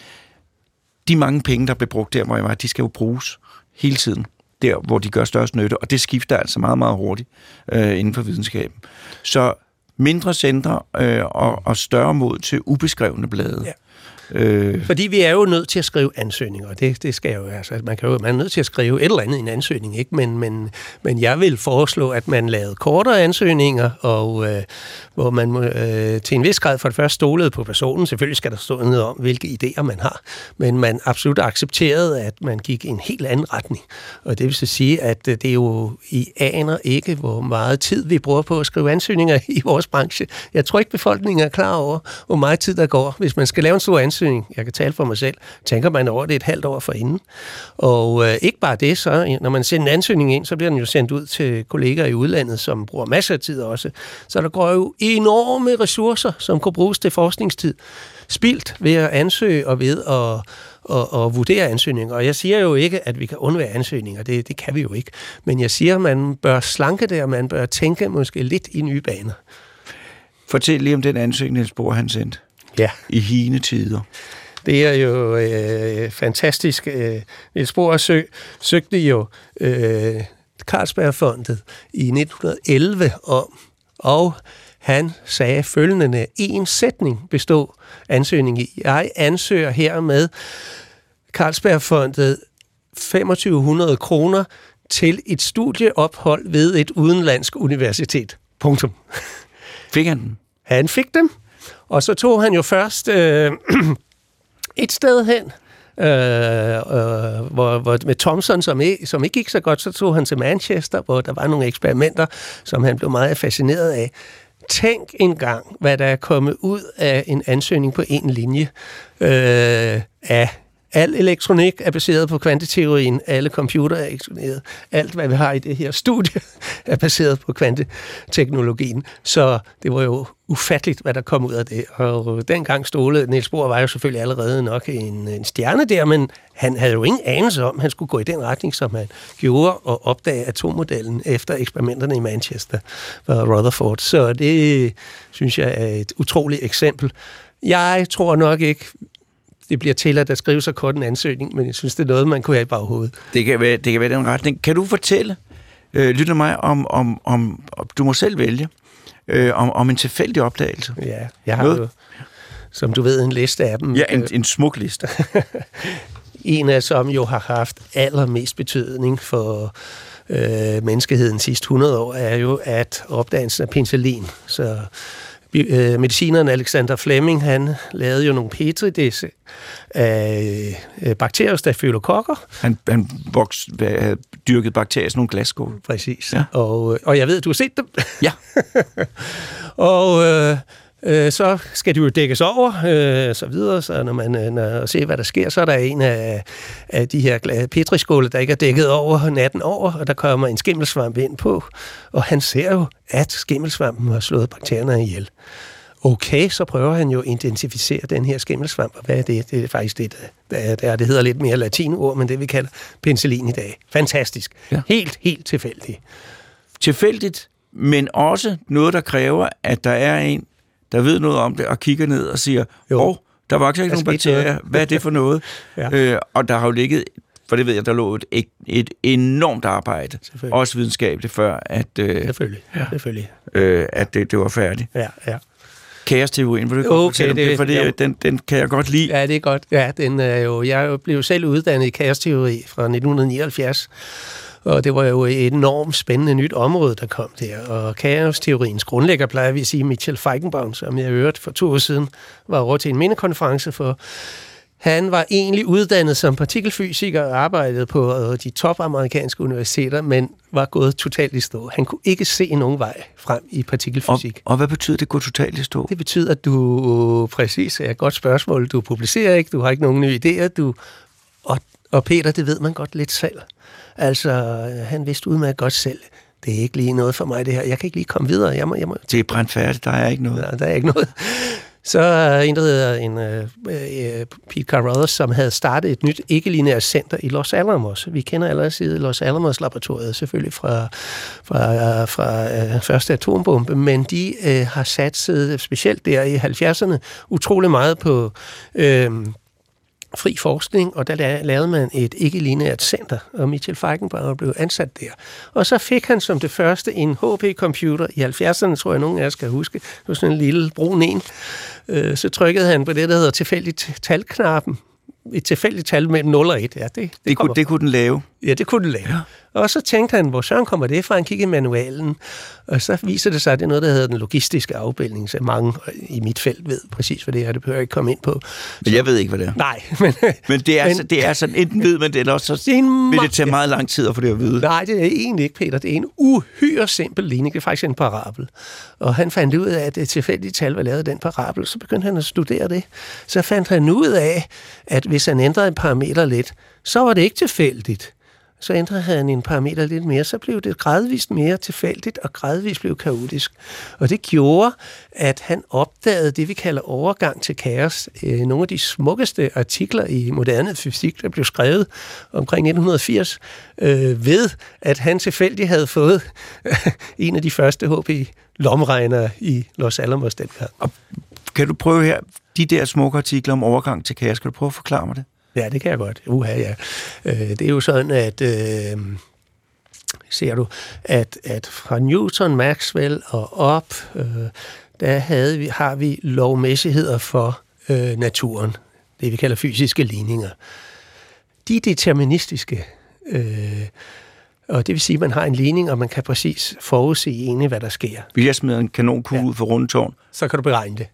de mange penge, der blev brugt der, hvor jeg var, de skal jo bruges hele tiden der, hvor de gør størst nytte, og det skifter altså meget, meget hurtigt øh, inden for videnskaben. Så mindre centre øh, og, og større mod til ubeskrevne blade. Ja. Øh. Fordi vi er jo nødt til at skrive ansøgninger. og Det, det skal jo, altså, man, kan jo, man er nødt til at skrive et eller andet i en ansøgning, ikke? Men, men, men jeg vil foreslå, at man lavede kortere ansøgninger, og øh, hvor man øh, til en vis grad for det første stolede på personen. Selvfølgelig skal der stå noget om, hvilke idéer man har, men man absolut accepterede, at man gik i en helt anden retning. Og det vil så sige, at øh, det er jo, I aner ikke, hvor meget tid vi bruger på at skrive ansøgninger i vores branche. Jeg tror ikke, befolkningen er klar over, hvor meget tid der går, hvis man skal lave en stor ansøgning ansøgning, jeg kan tale for mig selv, tænker man over det et halvt år forinden. Og øh, ikke bare det, så når man sender en ansøgning ind, så bliver den jo sendt ud til kolleger i udlandet, som bruger masser af tid også. Så der går jo enorme ressourcer, som kunne bruges til forskningstid, spildt ved at ansøge og ved at og, og vurdere ansøgninger. Og jeg siger jo ikke, at vi kan undvære ansøgninger. Det, det kan vi jo ikke. Men jeg siger, at man bør slanke det, og man bør tænke måske lidt i nye baner. Fortæl lige om den ansøgning, Niels Bohr, han sendte ja. i hine tider. Det er jo øh, fantastisk. Øh, Niels Bohr søg, søgte jo øh, Carlsbergfondet i 1911 om, og han sagde følgende, en sætning bestod ansøgningen i. Jeg ansøger her med Carlsbergfondet 2500 kroner til et studieophold ved et udenlandsk universitet. Punktum. Fik han den? Han fik dem. Og så tog han jo først øh, et sted hen, øh, øh, hvor, hvor med Thomson, som ikke, som ikke gik så godt, så tog han til Manchester, hvor der var nogle eksperimenter, som han blev meget fascineret af. Tænk engang, hvad der er kommet ud af en ansøgning på en linje øh, af Al elektronik er baseret på kvanteteorien, alle computer er eksponeret, alt hvad vi har i det her studie er baseret på kvanteteknologien. Så det var jo ufatteligt, hvad der kom ud af det. Og dengang stole Niels Bohr var jo selvfølgelig allerede nok en, en stjerne der, men han havde jo ingen anelse om, at han skulle gå i den retning, som han gjorde, og opdage atommodellen efter eksperimenterne i Manchester ved Rutherford. Så det synes jeg er et utroligt eksempel Jeg tror nok ikke, det bliver til, at der skrives så kort en ansøgning, men jeg synes, det er noget, man kunne have i baghovedet. Det kan være, det kan være den retning. Kan du fortælle, øh, lytter mig, om, om, om, om, du må selv vælge, øh, om, om en tilfældig opdagelse? Ja, jeg har Noget? jo, som du ved, en liste af dem. Ja, en, en smuk liste. En af som jo har haft allermest betydning for øh, menneskeheden sidste 100 år, er jo, at opdagelsen af penicillin. Så øh, medicineren Alexander Fleming, han lavede jo nogle petridisse af øh, bakterier, stafylokokker, Han, han voks, dyrkede bakterier i sådan nogle glasskåle. Præcis. Ja. Ja. Og, øh, og jeg ved, du har set dem. Ja. og øh, øh, så skal de jo dækkes over, øh, så videre. Så når man øh, når, ser, hvad der sker, så er der en af, af de her petriskåle, der ikke er dækket over natten over, og der kommer en skimmelsvamp ind på. Og han ser jo, at skimmelsvampen har slået bakterierne ihjel. Okay, så prøver han jo at identificere den her skimmelsvamp, og hvad er det? Det er faktisk det, der er der. Det hedder lidt mere latinord, men det vi kalder penicillin i dag. Fantastisk. Ja. Helt, helt tilfældigt. Tilfældigt, men også noget, der kræver, at der er en, der ved noget om det, og kigger ned og siger, Jo. åh, oh, der var ikke Der nogen bakterier. noget." Hvad er det for noget? Ja. øh, og der har jo ligget, for det ved jeg, der lå et, et, enormt arbejde, også videnskabeligt, før at, øh, Selvfølgelig, ja. selvfølgelig. øh, at det, det var færdigt. Ja, ja. Kaos-teorien, vil du Okay, fortælle om det, det- for det, jo. den, den kan jeg godt lide. Ja, det er godt. Ja, den er jo, jeg blev selv uddannet i kaosteori fra 1979, og det var jo et enormt spændende nyt område, der kom der. Og kaosteoriens grundlægger, plejer vi at sige, Mitchell Feigenbaum, som jeg hørte for to år siden, var over til en mindekonference for han var egentlig uddannet som partikelfysiker og arbejdede på øh, de topamerikanske universiteter, men var gået totalt i stå. Han kunne ikke se nogen vej frem i Og, partikelfysik. og hvad betyder det gå totalt i stå? Det betyder, at du præcis er et godt spørgsmål. Du publicerer ikke, du har ikke nogen nye idéer, du, og, og Peter, det ved man godt lidt selv. Altså, han vidste udmærket godt selv, det er ikke lige noget for mig det her. Jeg kan ikke lige komme videre. Jeg må, jeg må, Det er brændt færdigt, der er ikke noget. Nej, der er ikke noget. Så er en, der hedder en, uh, uh, Pete Carruthers, som havde startet et nyt ikke-lineært center i Los Alamos. Vi kender allerede Los Alamos-laboratoriet selvfølgelig fra, fra, uh, fra uh, første atombombe, men de uh, har satset specielt der i 70'erne utrolig meget på... Uh, fri forskning, og der la- lavede man et ikke-lineært center, og Mitchell Feigenbauer blev ansat der. Og så fik han som det første en HP-computer i 70'erne, tror jeg, nogen af jer skal huske. Det var sådan en lille brun en. Øh, Så trykkede han på det, der hedder tilfældigt talknappen. Et tilfældigt tal mellem 0 og 1. Ja, det, det, Det kunne, det kunne den lave. Ja, det kunne den lave. Ja. Og så tænkte han, hvor søren kommer det fra? Han kiggede i manualen, og så viser det sig, at det er noget, der hedder den logistiske afbildning, så mange i mit felt ved præcis, hvad det er. Det behøver jeg ikke komme ind på. Men jeg ved ikke, hvad det er. Nej, men... Men det er, Men- men, det er sådan, enten ved man det, eller også så Det er vil det tage meget lang tid at få det at vide. Nej, det er egentlig ikke, Peter. Det er en uhyre simpel ligning. Det er faktisk en parabel. Og han fandt ud af, at et tilfældigt tal var lavet af den parabel. Så begyndte han at studere det. Så fandt han ud af, at hvis han ændrede en parameter lidt, så var det ikke tilfældigt. Så ændrede han en parameter lidt mere, så blev det gradvist mere tilfældigt, og gradvist blev kaotisk. Og det gjorde, at han opdagede det, vi kalder overgang til kaos. Øh, nogle af de smukkeste artikler i moderne fysik, der blev skrevet omkring 1980, øh, ved, at han tilfældigt havde fået en af de første HP-lomregnere i Los Alamos dengang. Kan du prøve her, de der smukke artikler om overgang til kaos, kan du prøve at forklare mig det? Ja, det kan jeg godt. Uha, ja. Øh, det er jo sådan, at... Øh, ser du, at, at fra Newton, Maxwell og op, øh, der havde vi, har vi lovmæssigheder for øh, naturen. Det vi kalder fysiske ligninger. De er deterministiske. Øh, og det vil sige, at man har en ligning, og man kan præcis forudse egentlig, hvad der sker. Hvis jeg smider en kanonkugle Ja. ud for rundetårn, Så kan du beregne det.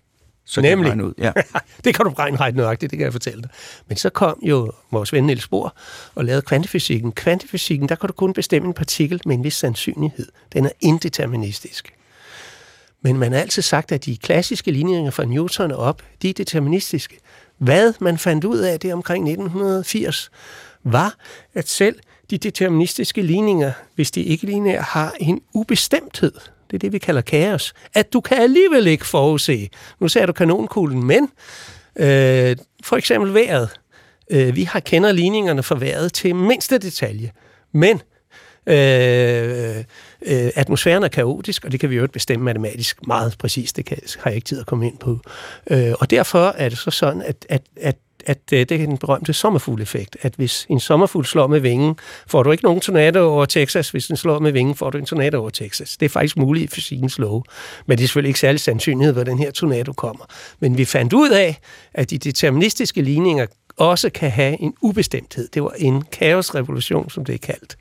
Så Nemlig. regne ud. Ja. det kan du beregne ret nøjagtigt, det kan jeg fortælle dig. Men så kom jo vores ven Niels Bohr og lavede kvantefysikken. Kvantefysikken, der kan du kun bestemme en partikel med en vis sandsynlighed. Den er indeterministisk. Men man har altid sagt, at de klassiske ligninger fra Newton op, de er deterministiske. Hvad man fandt ud af det omkring 1980, var, at selv de deterministiske ligninger, hvis de ikke lineære, har en ubestemthed. Det er det, vi kalder kaos. At du kan alligevel ikke forudse. Nu ser du kanonkuglen, men øh, for eksempel vejret. Øh, vi har kender ligningerne for vejret til mindste detalje. Men Øh, øh, atmosfæren er kaotisk, og det kan vi jo ikke bestemme matematisk meget præcist. Det kan, har jeg ikke tid at komme ind på. Øh, og derfor er det så sådan, at, at, at at øh, det er den berømte sommerfugleffekt, at hvis en sommerfugl slår med vingen, får du ikke nogen tornado over Texas. Hvis den slår med vingen, får du en tornado over Texas. Det er faktisk muligt i fysikkens lov, men det er selvfølgelig ikke særlig sandsynlighed, hvor den her tornado kommer. Men vi fandt ud af, at de deterministiske ligninger også kan have en ubestemthed. Det var en kaosrevolution, som det er kaldt.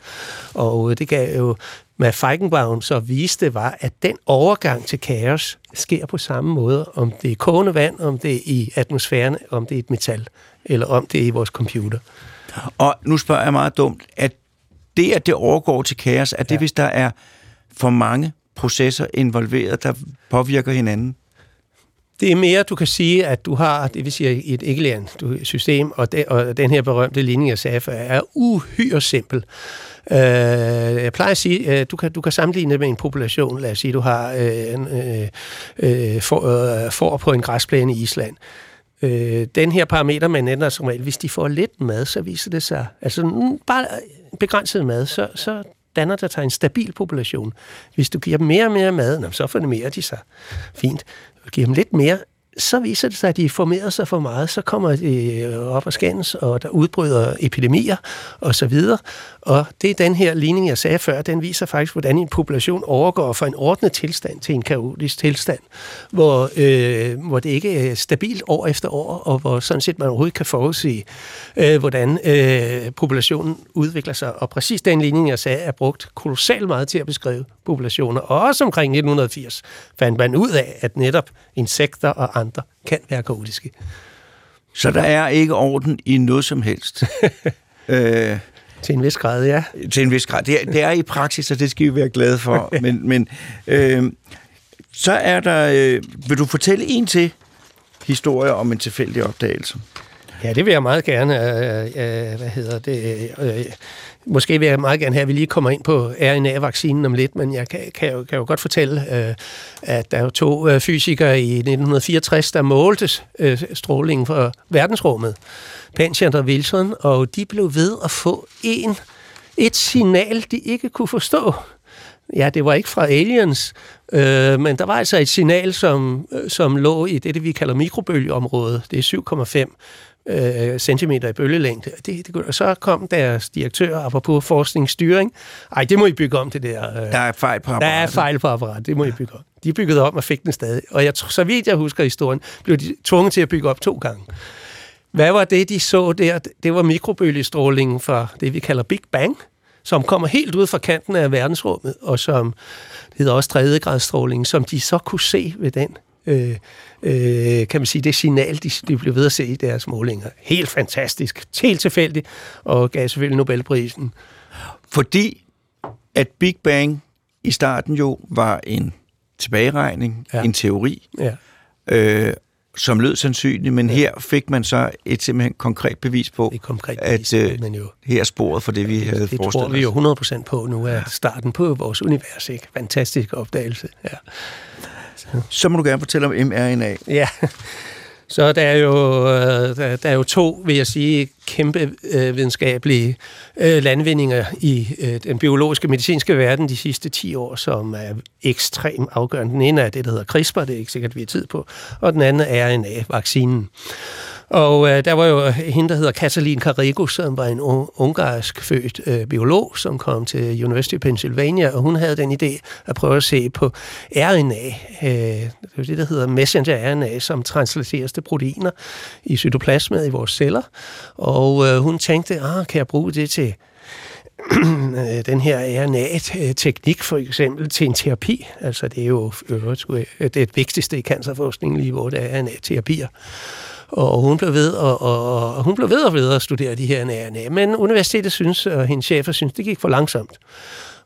Og øh, det gav jo med Feigenbaum så viste, var, at den overgang til kaos sker på samme måde, om det er kogende vand, om det er i atmosfæren, om det er et metal, eller om det er i vores computer. Og nu spørger jeg meget dumt, at det, at det overgår til kaos, er det, ja. hvis der er for mange processer involveret, der påvirker hinanden? Det er mere, du kan sige, at du har, det vil sige et ikke system, og, det, og den her berømte linje, jeg sagde før, er uhyre simpel. Øh, jeg plejer at sige, uh, du, kan, du kan sammenligne det med en population. Lad os sige, du har øh, en, uh, øh, øh for, øh, for på en græsplæne i Island. Øh, den her parameter, man ændrer som regel, hvis de får lidt mad, så viser det sig, altså mm, bare begrænset mad, så, så danner der sig en stabil population. Hvis du giver dem mere og mere mad, så formerer de sig. Fint giver dem lidt mere, så viser det sig, at de formerer sig for meget, så kommer de øh, op og skændes, og der udbryder epidemier og så videre. Og det er den her ligning, jeg sagde før, den viser faktisk, hvordan en population overgår fra en ordnet tilstand til en kaotisk tilstand, hvor, øh, hvor det ikke er stabilt år efter år, og hvor sådan set man overhovedet kan forudsige, øh, hvordan øh, populationen udvikler sig. Og præcis den ligning, jeg sagde, er brugt kolossalt meget til at beskrive populationer. Og også omkring 1980 fandt man ud af, at netop insekter og andre kan være kaotiske. Så der er ikke orden i noget som helst? øh, til en vis grad, ja. Til en vis grad. Det er, det er i praksis, og det skal vi være glade for. men men øh, så er der... Øh, vil du fortælle en til historie om en tilfældig opdagelse? Ja, det vil jeg meget gerne. Øh, øh, hvad hedder det? Øh, øh, måske vil jeg meget gerne have, at vi lige kommer ind på RNA-vaccinen om lidt, men jeg kan, kan, jo, kan jo godt fortælle, øh, at der er to øh, fysikere i 1964, der målte øh, strålingen fra verdensrummet, Panchant og Wilson, og de blev ved at få en, et signal, de ikke kunne forstå. Ja, det var ikke fra aliens, øh, men der var altså et signal, som, øh, som lå i det, det vi kalder mikrobølgeområdet. Det er 7,5 øh, centimeter i bølgelængde. Det, det, og så kom deres direktør, apropos forskningsstyring. Ej, det må I bygge om, det der. Øh, der er fejl på apparatet. Der er fejl på apparatet, det må I bygge om. De byggede om og fik den stadig. Og jeg, så vidt jeg husker historien, blev de tvunget til at bygge op to gange. Hvad var det, de så der? Det var mikrobølgestrålingen fra det, vi kalder Big Bang, som kommer helt ud fra kanten af verdensrummet, og som det hedder også tredjegradsstråling, som de så kunne se ved den øh, øh, kan man sige, det signal, de, de blev ved at se i deres målinger. Helt fantastisk, helt tilfældigt, og gav selvfølgelig Nobelprisen. Fordi at Big Bang i starten jo var en tilbageregning, ja. en teori, ja. øh, som lød sandsynligt, men ja. her fik man så et simpelthen konkret bevis på, et konkret bevis, at øh, men jo, her er sporet for det, vi havde det forestillet Det tror vi jo 100% på nu, er starten på vores univers. Ikke? Fantastisk opdagelse. Ja. Så må du gerne fortælle om mRNA. Ja, så der er jo, øh, der, der er jo to, vil jeg sige, kæmpe øh, videnskabelige øh, landvindinger i øh, den biologiske medicinske verden de sidste 10 år, som er ekstremt afgørende. Den ene er det, der hedder CRISPR, det er ikke sikkert, vi har tid på, og den anden er RNA-vaccinen. Og øh, der var jo øh, hende, der hedder Katalin Carrigo, som var en ungarsk født øh, biolog, som kom til University of Pennsylvania, og hun havde den idé at prøve at se på RNA, øh, det er det, der hedder messenger-RNA, som translateres til proteiner i cytoplasmet i vores celler. Og øh, hun tænkte, ah, kan jeg bruge det til øh, den her RNA-teknik for eksempel til en terapi. Altså det er jo det, er øh, det vigtigste i cancerforskningen lige, hvor det er RNA-terapier. Og hun blev ved og, og, og hun blev ved og ved at studere de her RNA. Men universitetet synes, og hendes chefer synes, det gik for langsomt.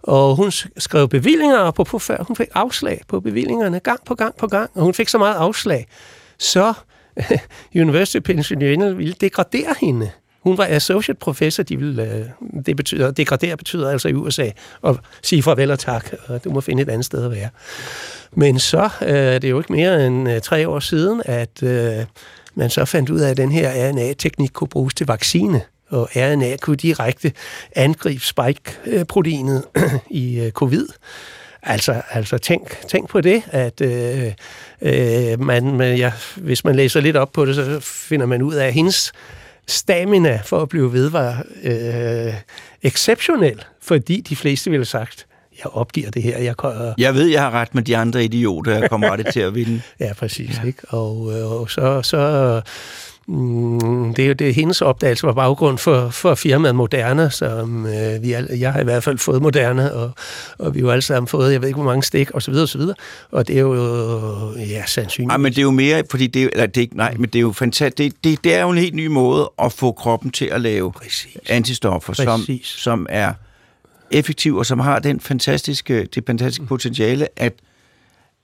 Og hun skrev bevillinger på, på før. Hun fik afslag på bevillingerne gang på gang på gang. Og hun fik så meget afslag, så University of Pennsylvania ville degradere hende. Hun var associate professor, de ville, øh, det betyder, degradere betyder altså i USA, og sige farvel og tak, og du må finde et andet sted at være. Men så øh, det er jo ikke mere end øh, tre år siden, at øh, man så fandt ud af, at den her RNA-teknik kunne bruges til vaccine. og RNA kunne direkte angribe spike-proteinet i øh, covid. Altså, altså tænk, tænk på det, at øh, øh, man, man, ja, hvis man læser lidt op på det, så finder man ud af, at hendes stamina for at blive ved var øh, exceptionel, fordi de fleste ville have sagt, jeg opgiver det her. Jeg, kan, jeg ved, jeg har ret med de andre idioter, jeg kommer aldrig til at vinde. ja, præcis. Ja. Ikke? Og, øh, og så, så Mm, det er jo det, hendes opdagelse var baggrund for, for firmaet Moderna, som øh, vi jeg har i hvert fald fået Moderna, og, og vi har jo alle sammen fået, jeg ved ikke hvor mange stik, og så videre, og så videre. Og det er jo, ja, sandsynligt. Nej, men det er jo mere, fordi det, eller det, nej, men det er jo fantastisk. Det, det, det er jo en helt ny måde at få kroppen til at lave Præcis. antistoffer, Præcis. Som, som er effektiv, og som har den fantastiske, det fantastiske potentiale, at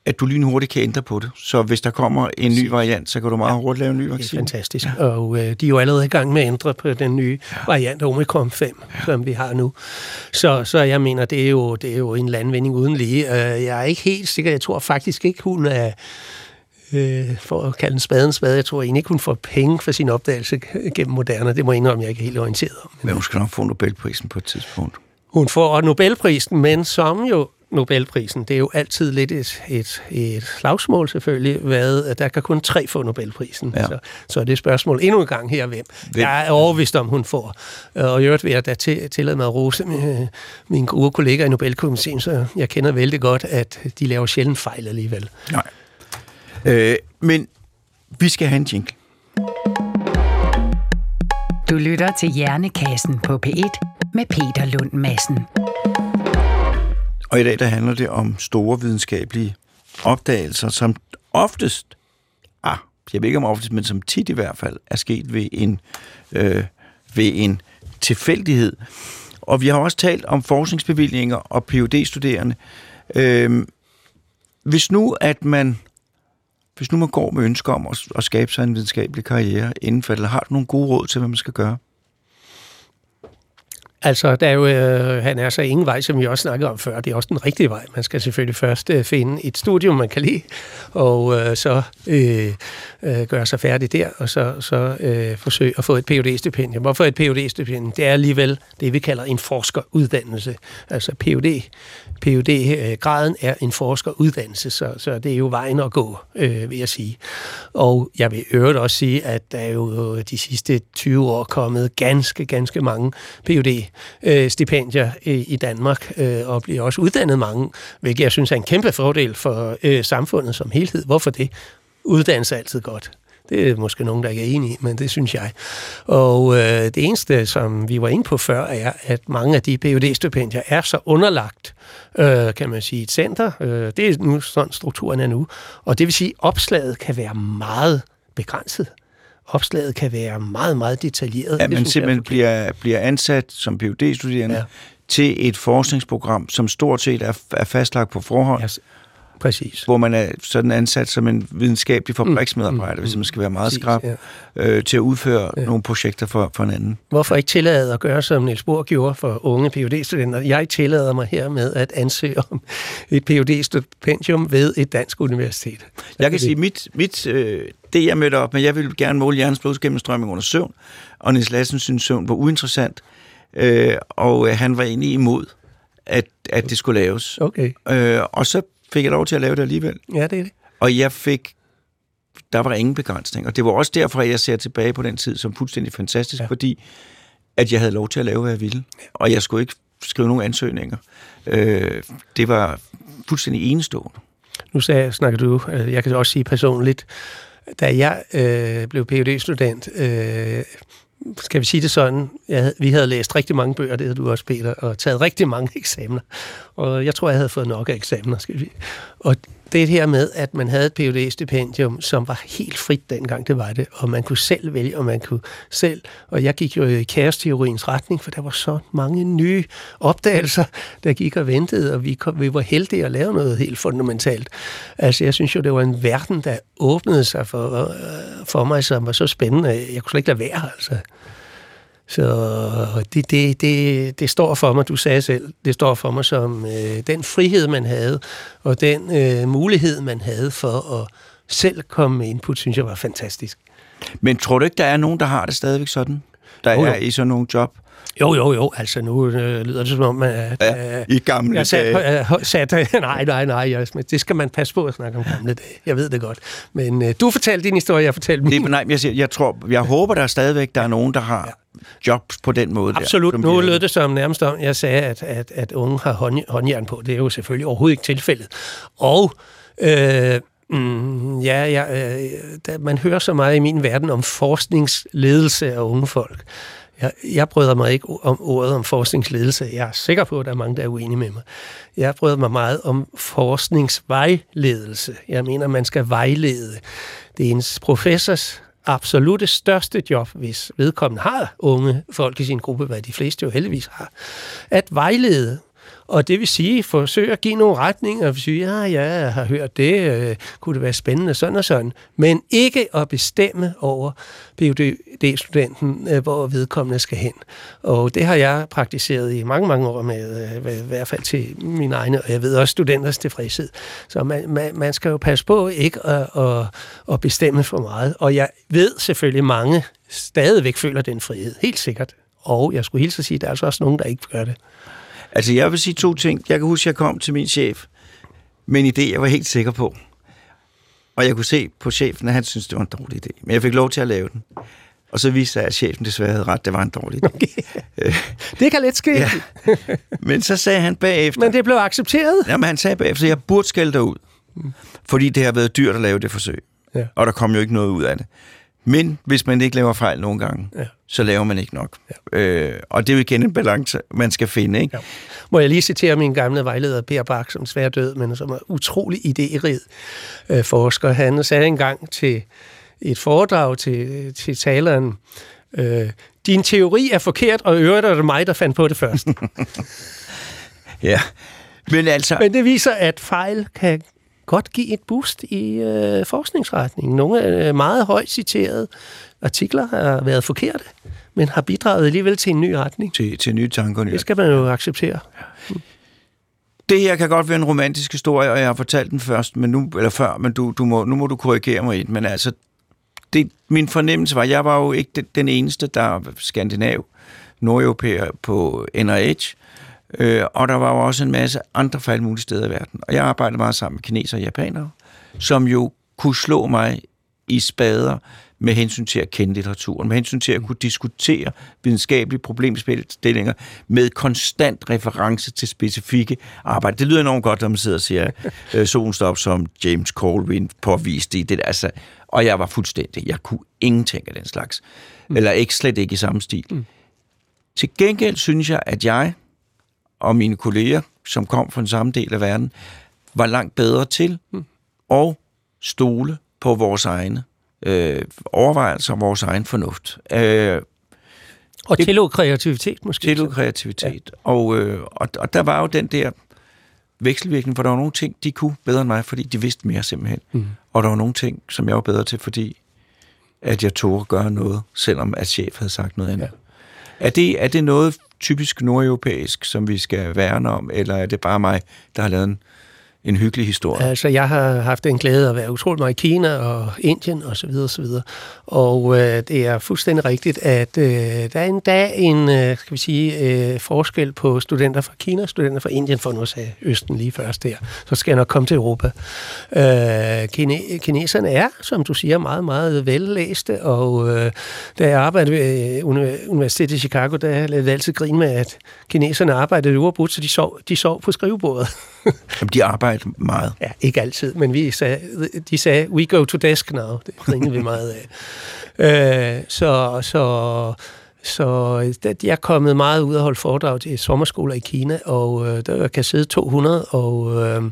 at du lynhurtigt kan ændre på det. Så hvis der kommer en ny variant, så kan du meget ja, hurtigt lave en ny vaccine. Det er fantastisk. Ja. Og øh, de er jo allerede i gang med at ændre på den nye variant Omicron 5, ja. som vi har nu. Så, så jeg mener, det er, jo, det er jo en landvinding uden lige. Øh, jeg er ikke helt sikker. Jeg tror faktisk ikke, hun er øh, for at kalde en spade en spade. Jeg tror egentlig ikke, hun får penge for sin opdagelse gennem Moderna. Det må jeg indrømme, jeg ikke er helt orienteret om. Men hun skal nok få Nobelprisen på et tidspunkt. Hun får Nobelprisen, men som jo Nobelprisen. Det er jo altid lidt et, et, et slagsmål selvfølgelig, hvad, der kan kun tre få Nobelprisen. Ja. Så, så er det spørgsmål endnu en gang her, hvem. hvem? Jeg er overvist om, hun får. Og i øvrigt vil jeg da til, tillade mig at rose med, mine gode kollegaer i Nobelkomiteen, så jeg kender vældig godt, at de laver sjældent fejl alligevel. Nej. Øh, men vi skal have en jingle. Du lytter til Hjernekassen på P1 med Peter Lund Madsen. Og i dag der handler det om store videnskabelige opdagelser, som oftest, ah, jeg ved ikke om oftest, men som tit i hvert fald, er sket ved en, øh, ved en tilfældighed. Og vi har også talt om forskningsbevillinger og phd studerende Øh, hvis nu, at man hvis nu man går med ønsker om at, at skabe sig en videnskabelig karriere inden for det, har du nogle gode råd til, hvad man skal gøre? Altså, der er jo, øh, han er så ingen vej, som vi også snakkede om før. Det er også den rigtige vej. Man skal selvfølgelig først øh, finde et studium, man kan lide, og øh, så øh, øh, gøre sig færdig der, og så, så øh, forsøge at få et phd stipendium Hvorfor et phd stipendium Det er alligevel det, vi kalder en forskeruddannelse. Altså PhD PhD-graden øh, er en forskeruddannelse, så, så det er jo vejen at gå, øh, vil jeg sige. Og jeg vil øvrigt også sige, at der er jo de sidste 20 år kommet ganske, ganske mange PhD øh, stipendier i Danmark, øh, og bliver også uddannet mange, hvilket jeg synes er en kæmpe fordel for øh, samfundet som helhed. Hvorfor det? Uddannelse er altid godt. Det er måske nogen, der ikke er enige men det synes jeg. Og øh, det eneste, som vi var inde på før, er, at mange af de phd stipendier er så underlagt, øh, kan man sige, et center. Øh, det er nu sådan strukturen er nu. Og det vil sige, at opslaget kan være meget begrænset opslaget kan være meget, meget detaljeret. Ja, man simpelthen bliver, bliver ansat som phd studerende ja. til et forskningsprogram, som stort set er, er fastlagt på forhånd. Ja, Præcis. Hvor man er sådan ansat som en videnskabelig fabriksmedarbejder, mm, hvis man skal være meget Præcis, skrab, ja. øh, til at udføre ja. nogle projekter for, for en anden. Hvorfor ikke tillade at gøre, som Niels Bohr gjorde for unge phd studenter Jeg tillader mig her med at ansøge om et phd stipendium ved et dansk universitet. Jeg kan sige, mit, mit, øh, det jeg mødte op med, jeg ville gerne måle hjernens blodsgennemstrømning under søvn, og Niels Lassen synes søvn var uinteressant, øh, og øh, han var egentlig imod, at, at det skulle laves. Okay. Øh, og så fik jeg lov til at lave det alligevel. Ja, det er det. Og jeg fik, der var ingen begrænsning. Og det var også derfor, at jeg ser tilbage på den tid som fuldstændig fantastisk, ja. fordi at jeg havde lov til at lave, hvad jeg ville. Og jeg skulle ikke skrive nogen ansøgninger. Øh, det var fuldstændig enestående. Nu sagde, snakker du, øh, jeg kan også sige personligt, da jeg øh, blev phd student øh, skal vi sige det sådan, jeg, vi havde læst rigtig mange bøger, det havde du også, Peter, og taget rigtig mange eksamener. Og jeg tror, jeg havde fået nok af eksamener, skal vi. Og det her med, at man havde et phd stipendium som var helt frit dengang, det var det, og man kunne selv vælge, og man kunne selv, og jeg gik jo i kaosteoriens retning, for der var så mange nye opdagelser, der gik og ventede, og vi, kom, vi var heldige at lave noget helt fundamentalt. Altså, jeg synes jo, det var en verden, der åbnede sig for, øh, for mig, som var så spændende. Jeg kunne slet ikke lade være, altså. Så det, det, det, det står for mig, du sagde selv, det står for mig som øh, den frihed, man havde, og den øh, mulighed, man havde for at selv komme med input, synes jeg var fantastisk. Men tror du ikke, der er nogen, der har det stadigvæk sådan? der Jo, jo. er i sådan nogle job Jo, jo, jo. Altså, nu øh, lyder det som om, at... ja, øh, i gamle jeg sat, dage? øh, sat, nej, nej, nej, jeg, det skal man passe på at snakke om gamle dage. Jeg ved det godt. Men øh, du fortalte din historie, jeg fortalte min. Det, nej, jeg, siger, jeg, tror, jeg håber, der er stadigvæk der er nogen, der har jobs på den måde. Absolut. Der, Nu lød det som nærmest om, jeg sagde, at, at, at unge har hånd, håndjern på. Det er jo selvfølgelig overhovedet ikke tilfældet. Og øh, mm, ja, ja øh, der, man hører så meget i min verden om forskningsledelse af unge folk. Jeg, jeg bryder mig ikke om ordet om forskningsledelse. Jeg er sikker på, at der er mange, der er uenige med mig. Jeg bryder mig meget om forskningsvejledelse. Jeg mener, man skal vejlede. Det er en professors absolute største job, hvis vedkommende har unge folk i sin gruppe, hvad de fleste jo heldigvis har, at vejlede. Og det vil sige, forsøge at give nogle retninger, og sige, ja, ja, jeg har hørt det, øh, kunne det være spændende, sådan og sådan. Men ikke at bestemme over PhD-studenten, øh, hvor vedkommende skal hen. Og det har jeg praktiseret i mange, mange år med, øh, i hvert fald til mine egne, og jeg ved også studenters tilfredshed. Så man, man, man skal jo passe på ikke at, at, at bestemme for meget. Og jeg ved selvfølgelig, mange stadigvæk føler den frihed, helt sikkert. Og jeg skulle hilse at sige, at der er altså også nogen, der ikke gør det. Altså, jeg vil sige to ting. Jeg kan huske, at jeg kom til min chef med en idé, jeg var helt sikker på. Og jeg kunne se på chefen, at han syntes, det var en dårlig idé. Men jeg fik lov til at lave den. Og så viste sig, at chefen desværre havde ret. Det var en dårlig idé. Okay. Det kan let ske, Ja. Men så sagde han bagefter... men det blev accepteret. Jamen, han sagde bagefter, at jeg burde skælde dig ud. Fordi det har været dyrt at lave det forsøg. Ja. Og der kom jo ikke noget ud af det. Men hvis man ikke laver fejl nogle gange, Ja. Så laver man ikke nok. Ja. Øh, og det er jo igen en balance, man skal finde. Ikke? Ja. Må jeg lige citere min gamle vejleder, Per Bak, som svær død, men som er utrolig idérig øh, forsker. Han sagde engang til et foredrag til, til taleren, øh, din teori er forkert, og i øvrigt er det mig, der fandt på det først. Ja. Men altså, men det viser, at fejl kan godt give et boost i øh, forskningsretningen. Nogle øh, meget højt citerede artikler har været forkerte, men har bidraget alligevel til en ny retning. til, til nye tanker. Nye. Det skal man jo acceptere. Det her kan godt være en romantisk historie, og jeg har fortalt den først, men nu, eller før, men du, du må, nu må du korrigere mig i den. Men altså, det, min fornemmelse var, jeg var jo ikke den, eneste, der var skandinav, nordeuropæer på NIH, øh, og der var jo også en masse andre fra alle mulige steder i verden. Og jeg arbejdede meget sammen med kinesere og japanere, som jo kunne slå mig i spader med hensyn til at kende litteraturen, med hensyn til at kunne diskutere videnskabelige problemstillinger med konstant reference til specifikke arbejde. Det lyder enormt godt, når man sidder og siger, øh, solen står op som James Colvin påviste i det der. Altså, og jeg var fuldstændig, jeg kunne ingenting af den slags. Mm. Eller ikke slet ikke i samme stil. Mm. Til gengæld synes jeg, at jeg og mine kolleger, som kom fra den samme del af verden, var langt bedre til at stole på vores egne øh, overvejelser og vores egen fornuft. Øh, Og tillod kreativitet måske. tillod kreativitet. Ja. Og, øh, og, og der var jo den der vekselvirkning, for der var nogle ting, de kunne bedre end mig, fordi de vidste mere simpelthen. Mm. Og der var nogle ting, som jeg var bedre til, fordi at jeg tog at gøre noget, selvom at chef havde sagt noget andet. Ja. Er, det, er det noget typisk nordeuropæisk, som vi skal værne om, eller er det bare mig, der har lavet en, en hyggelig historie? Altså, jeg har haft en glæde at være utrolig meget i Kina og Indien og så videre og så videre. Og øh, det er fuldstændig rigtigt, at øh, der er endda en, øh, skal vi sige, øh, forskel på studenter fra Kina og studenter fra Indien, for nu at sige Østen lige først der. Så skal jeg nok komme til Europa. Øh, kine, kineserne er, som du siger, meget, meget vellæste, og øh, da jeg arbejdede ved øh, Uni- Universitetet i Chicago, der lavede jeg altid grin med, at kineserne arbejdede uafbrudt, så de sov, de sov på skrivebordet. Jamen, de arbejder meget. Ja, ikke altid, men vi sagde, de sagde, we go to desk now. Det grinede vi meget af. Øh, så, så, så jeg er kommet meget ud og holde foredrag til sommerskoler i Kina, og øh, der kan sidde 200, og øh,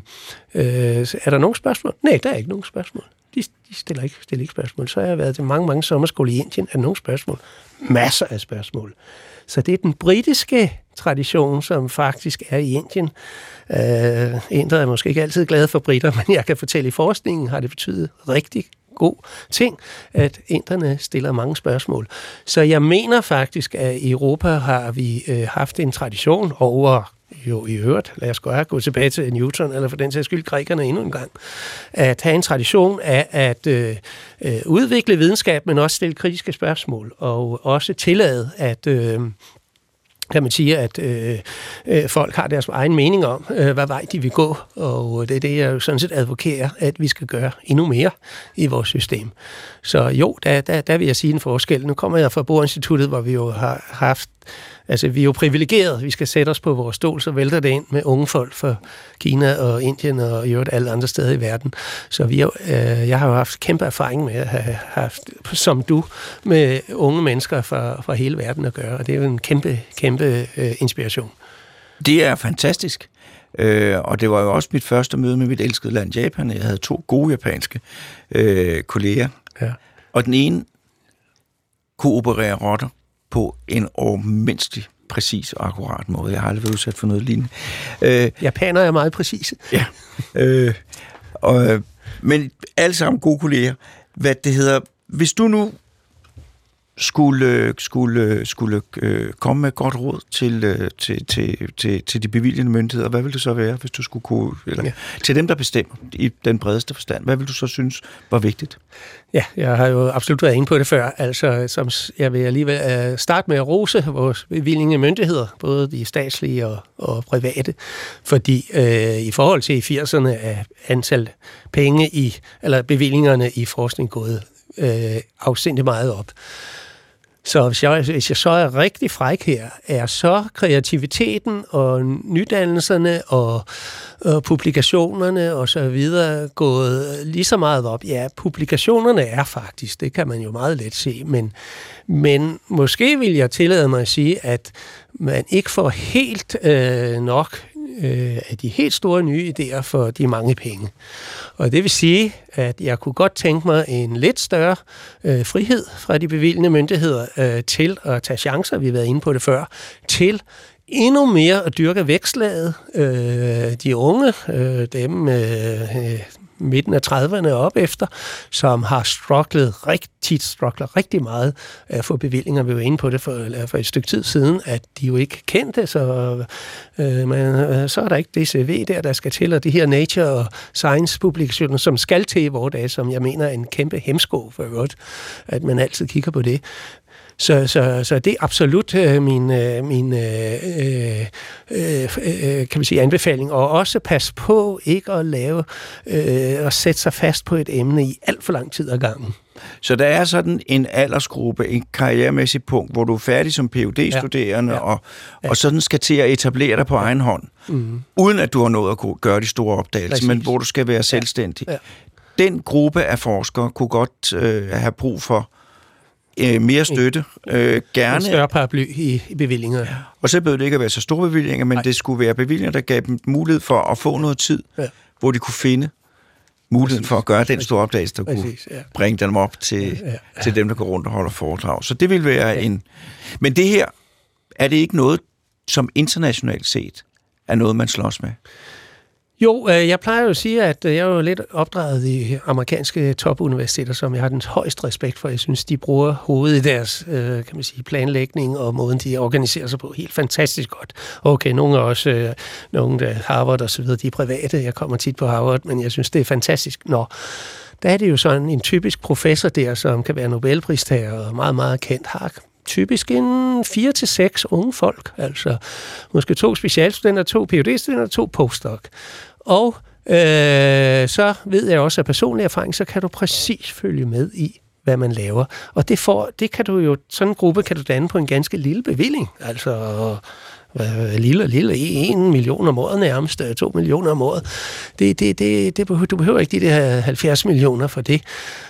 øh, er der nogen spørgsmål? Nej, der er ikke nogen spørgsmål. De, de stiller, ikke, stiller ikke spørgsmål. Så har jeg været til mange, mange sommerskoler i Indien. Er der nogen spørgsmål? Masser af spørgsmål. Så det er den britiske tradition, som faktisk er i Indien. Øh, Indre er måske ikke altid glade for britter, men jeg kan fortælle, at i forskningen har det betydet rigtig god ting, at inderne stiller mange spørgsmål. Så jeg mener faktisk, at i Europa har vi øh, haft en tradition over jo i øvrigt, lad os gå tilbage til Newton, eller for den sags skyld grækerne endnu en gang, at have en tradition af at øh, øh udvikle videnskab, men også stille kritiske spørgsmål, og også tillade, at øh, kan man sige, at øh, øh, folk har deres egen mening om, øh, hvad vej de vil gå, og det er det, jeg jo sådan set advokerer, at vi skal gøre endnu mere i vores system. Så jo, der, der, der vil jeg sige en forskel. Nu kommer jeg fra Borinstituttet, hvor vi jo har haft Altså, vi er jo privilegerede. Vi skal sætte os på vores stol, så vælter det ind med unge folk fra Kina og Indien og i øvrigt alle andre steder i verden. Så vi er, øh, jeg har jo haft kæmpe erfaring med at have haft, som du, med unge mennesker fra, fra hele verden at gøre. Og det er jo en kæmpe, kæmpe øh, inspiration. Det er fantastisk. Øh, og det var jo også mit første møde med mit elskede land, Japan. Jeg havde to gode japanske øh, kolleger. Ja. Og den ene kunne operere rotter på en overmenneskelig præcis og akkurat måde. Jeg har aldrig været udsat for noget lignende. Øh, Japaner er meget præcise. Ja. Øh, og, men alle sammen gode kolleger. Hvad det hedder, hvis du nu skulle, skulle, skulle øh, komme med godt råd til, øh, til, til, til, til de bevilgende myndigheder, hvad vil det så være, hvis du skulle kunne, eller ja. til dem, der bestemmer i den bredeste forstand, hvad vil du så synes var vigtigt? Ja, jeg har jo absolut været inde på det før. Altså, som jeg vil alligevel uh, starte med at rose vores bevilgende myndigheder, både de statslige og, og private, fordi uh, i forhold til i 80'erne er antal penge i, eller bevillingerne i forskning gået uh, afsindigt meget op. Så hvis jeg, hvis jeg så er rigtig fræk her, er så kreativiteten og nydannelserne og, og publikationerne og så videre gået lige så meget op. Ja, publikationerne er faktisk, det kan man jo meget let se, men, men måske vil jeg tillade mig at sige, at man ikke får helt øh, nok øh, af de helt store nye idéer for de mange penge. Og det vil sige, at jeg kunne godt tænke mig en lidt større øh, frihed fra de bevilgende myndigheder øh, til at tage chancer, vi har været inde på det før, til endnu mere at dyrke vækstlaget. Øh, de unge, øh, dem øh, midten af 30'erne op efter, som har strugglet rigtig, struggler rigtig meget at få bevillinger. Vi var inde på det for, for et stykke tid siden, at de jo ikke kendte, så, øh, men, øh, så er der ikke DCV der, der skal til, og de her Nature og Science-publikationer, som skal til i vores dage, som jeg mener er en kæmpe hemsko for godt, at man altid kigger på det. Så, så, så det er absolut øh, min, øh, min øh, øh, øh, kan man sige, anbefaling. Og også pas på ikke at lave øh, og sætte sig fast på et emne i alt for lang tid ad gangen. Så der er sådan en aldersgruppe, en karrieremæssig punkt, hvor du er færdig som phd studerende ja. Ja. Og, og sådan skal til at etablere dig på egen hånd, mm. uden at du har nået at gøre de store opdagelser, Præcis. men hvor du skal være selvstændig. Ja. Ja. Den gruppe af forskere kunne godt øh, have brug for øh, mere støtte. Øh, gerne. En større paraply i, i bevillinger. Og så bød det ikke at være så store bevillinger, men Nej. det skulle være bevillinger, der gav dem mulighed for at få noget tid, ja. hvor de kunne finde muligheden for at gøre den store opdagelse, der kunne Præcis, ja. bringe dem op til, ja, ja. til dem, der går rundt og holder foredrag. Så det vil være ja. en... Men det her, er det ikke noget, som internationalt set er noget, man slås med? Jo, øh, jeg plejer jo at sige, at øh, jeg er jo lidt opdraget i amerikanske topuniversiteter, som jeg har den højeste respekt for. Jeg synes, de bruger hovedet i deres øh, kan man sige, planlægning og måden, de organiserer sig på helt fantastisk godt. Okay, nogle er også øh, nogle der Harvard og så videre, de er private. Jeg kommer tit på Harvard, men jeg synes, det er fantastisk. Nå, der er det jo sådan en typisk professor der, som kan være Nobelpristager og meget, meget kendt, har typisk en 4 til seks unge folk, altså måske to specialstudenter, to PhD-studenter, to postdoc. Og øh, så ved jeg også af personlig erfaring, så kan du præcis følge med i, hvad man laver. Og det, får, det kan du jo, sådan en gruppe kan du danne på en ganske lille bevilling. Altså øh, lille og lille, en million om året nærmest, øh, to millioner om året. Det, det, det, det behøver, du behøver ikke de der 70 millioner for det.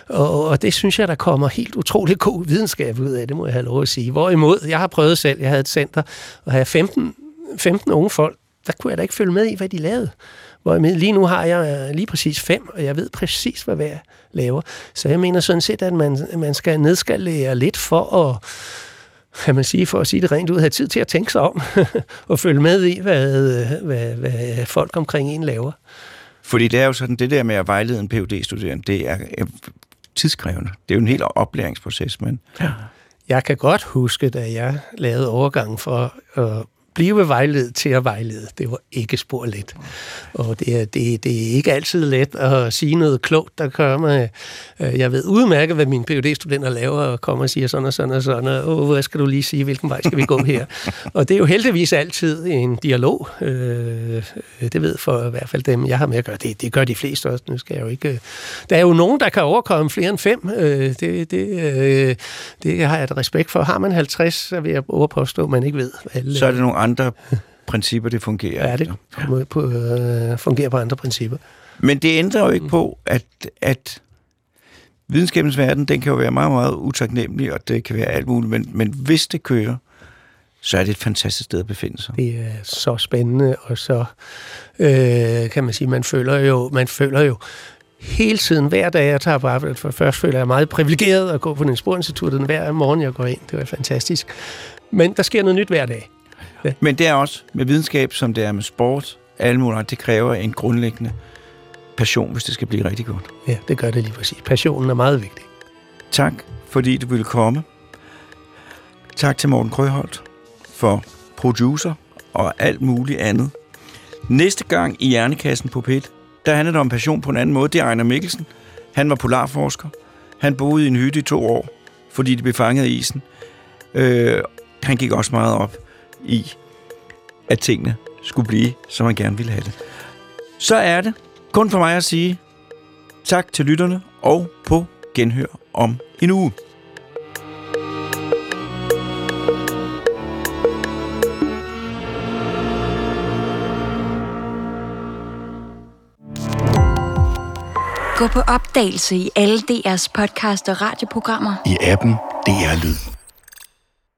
Og, og det synes jeg, der kommer helt utrolig god videnskab ud af, det må jeg have lov at sige. Hvorimod, jeg har prøvet selv, jeg havde et center, og havde 15, 15 unge folk, der kunne jeg da ikke følge med i, hvad de lavede. Hvor lige nu har jeg øh, lige præcis fem, og jeg ved præcis, hvad hver laver. Så jeg mener sådan set, at man, man skal nedskalere lidt for at kan man sige, for at sige det rent ud, have tid til at tænke sig om og følge med i, hvad, hvad, hvad folk omkring en laver. Fordi det er jo sådan, det der med at vejlede en phd studerende det er tidskrævende. Det er jo en helt oplæringsproces, men... Ja. Jeg kan godt huske, da jeg lavede overgangen for at blive vejledet til at vejlede. Det var ikke spor let. Og det er, det, det er ikke altid let at sige noget klogt, der kommer. Øh, jeg ved udmærket, hvad mine phd studenter laver, og kommer og siger sådan og sådan og sådan, og hvad skal du lige sige, hvilken vej skal vi gå her? og det er jo heldigvis altid en dialog. Øh, det ved for i hvert fald dem, jeg har med at gøre. Det, det gør de fleste også. Nu skal jeg jo ikke... Der er jo nogen, der kan overkomme flere end fem. Øh, det, det, det har jeg et respekt for. Har man 50, så vil jeg overpåstå, at man ikke ved. Alle, så er det nogle andre principper, det fungerer Ja, det på, på, øh, fungerer på andre principper. Men det ændrer jo ikke på, at, at videnskabens verden, den kan jo være meget, meget utaknemmelig, og det kan være alt muligt, men, men hvis det kører, så er det et fantastisk sted at befinde sig. Det er så spændende, og så øh, kan man sige, man føler jo, man føler jo hele tiden, hver dag jeg tager på arbejde, for først føler jeg mig meget privilegeret at gå på Niels hver morgen, jeg går ind. Det var fantastisk. Men der sker noget nyt hver dag. Ja. Men det er også med videnskab, som det er med sport, alle mulige, det kræver en grundlæggende passion, hvis det skal blive rigtig godt. Ja, det gør det lige præcis. Passionen er meget vigtig. Tak, fordi du ville komme. Tak til Morten Krøholt for producer og alt muligt andet. Næste gang i Hjernekassen på PET, der handler det om passion på en anden måde. Det er Ejner Mikkelsen. Han var polarforsker. Han boede i en hytte i to år, fordi de blev fanget af isen. Øh, han gik også meget op i, at tingene skulle blive, som man gerne ville have det. Så er det kun for mig at sige tak til lytterne og på genhør om en uge. Gå på opdagelse i alle DR's podcast og radioprogrammer. I appen DR Lyd.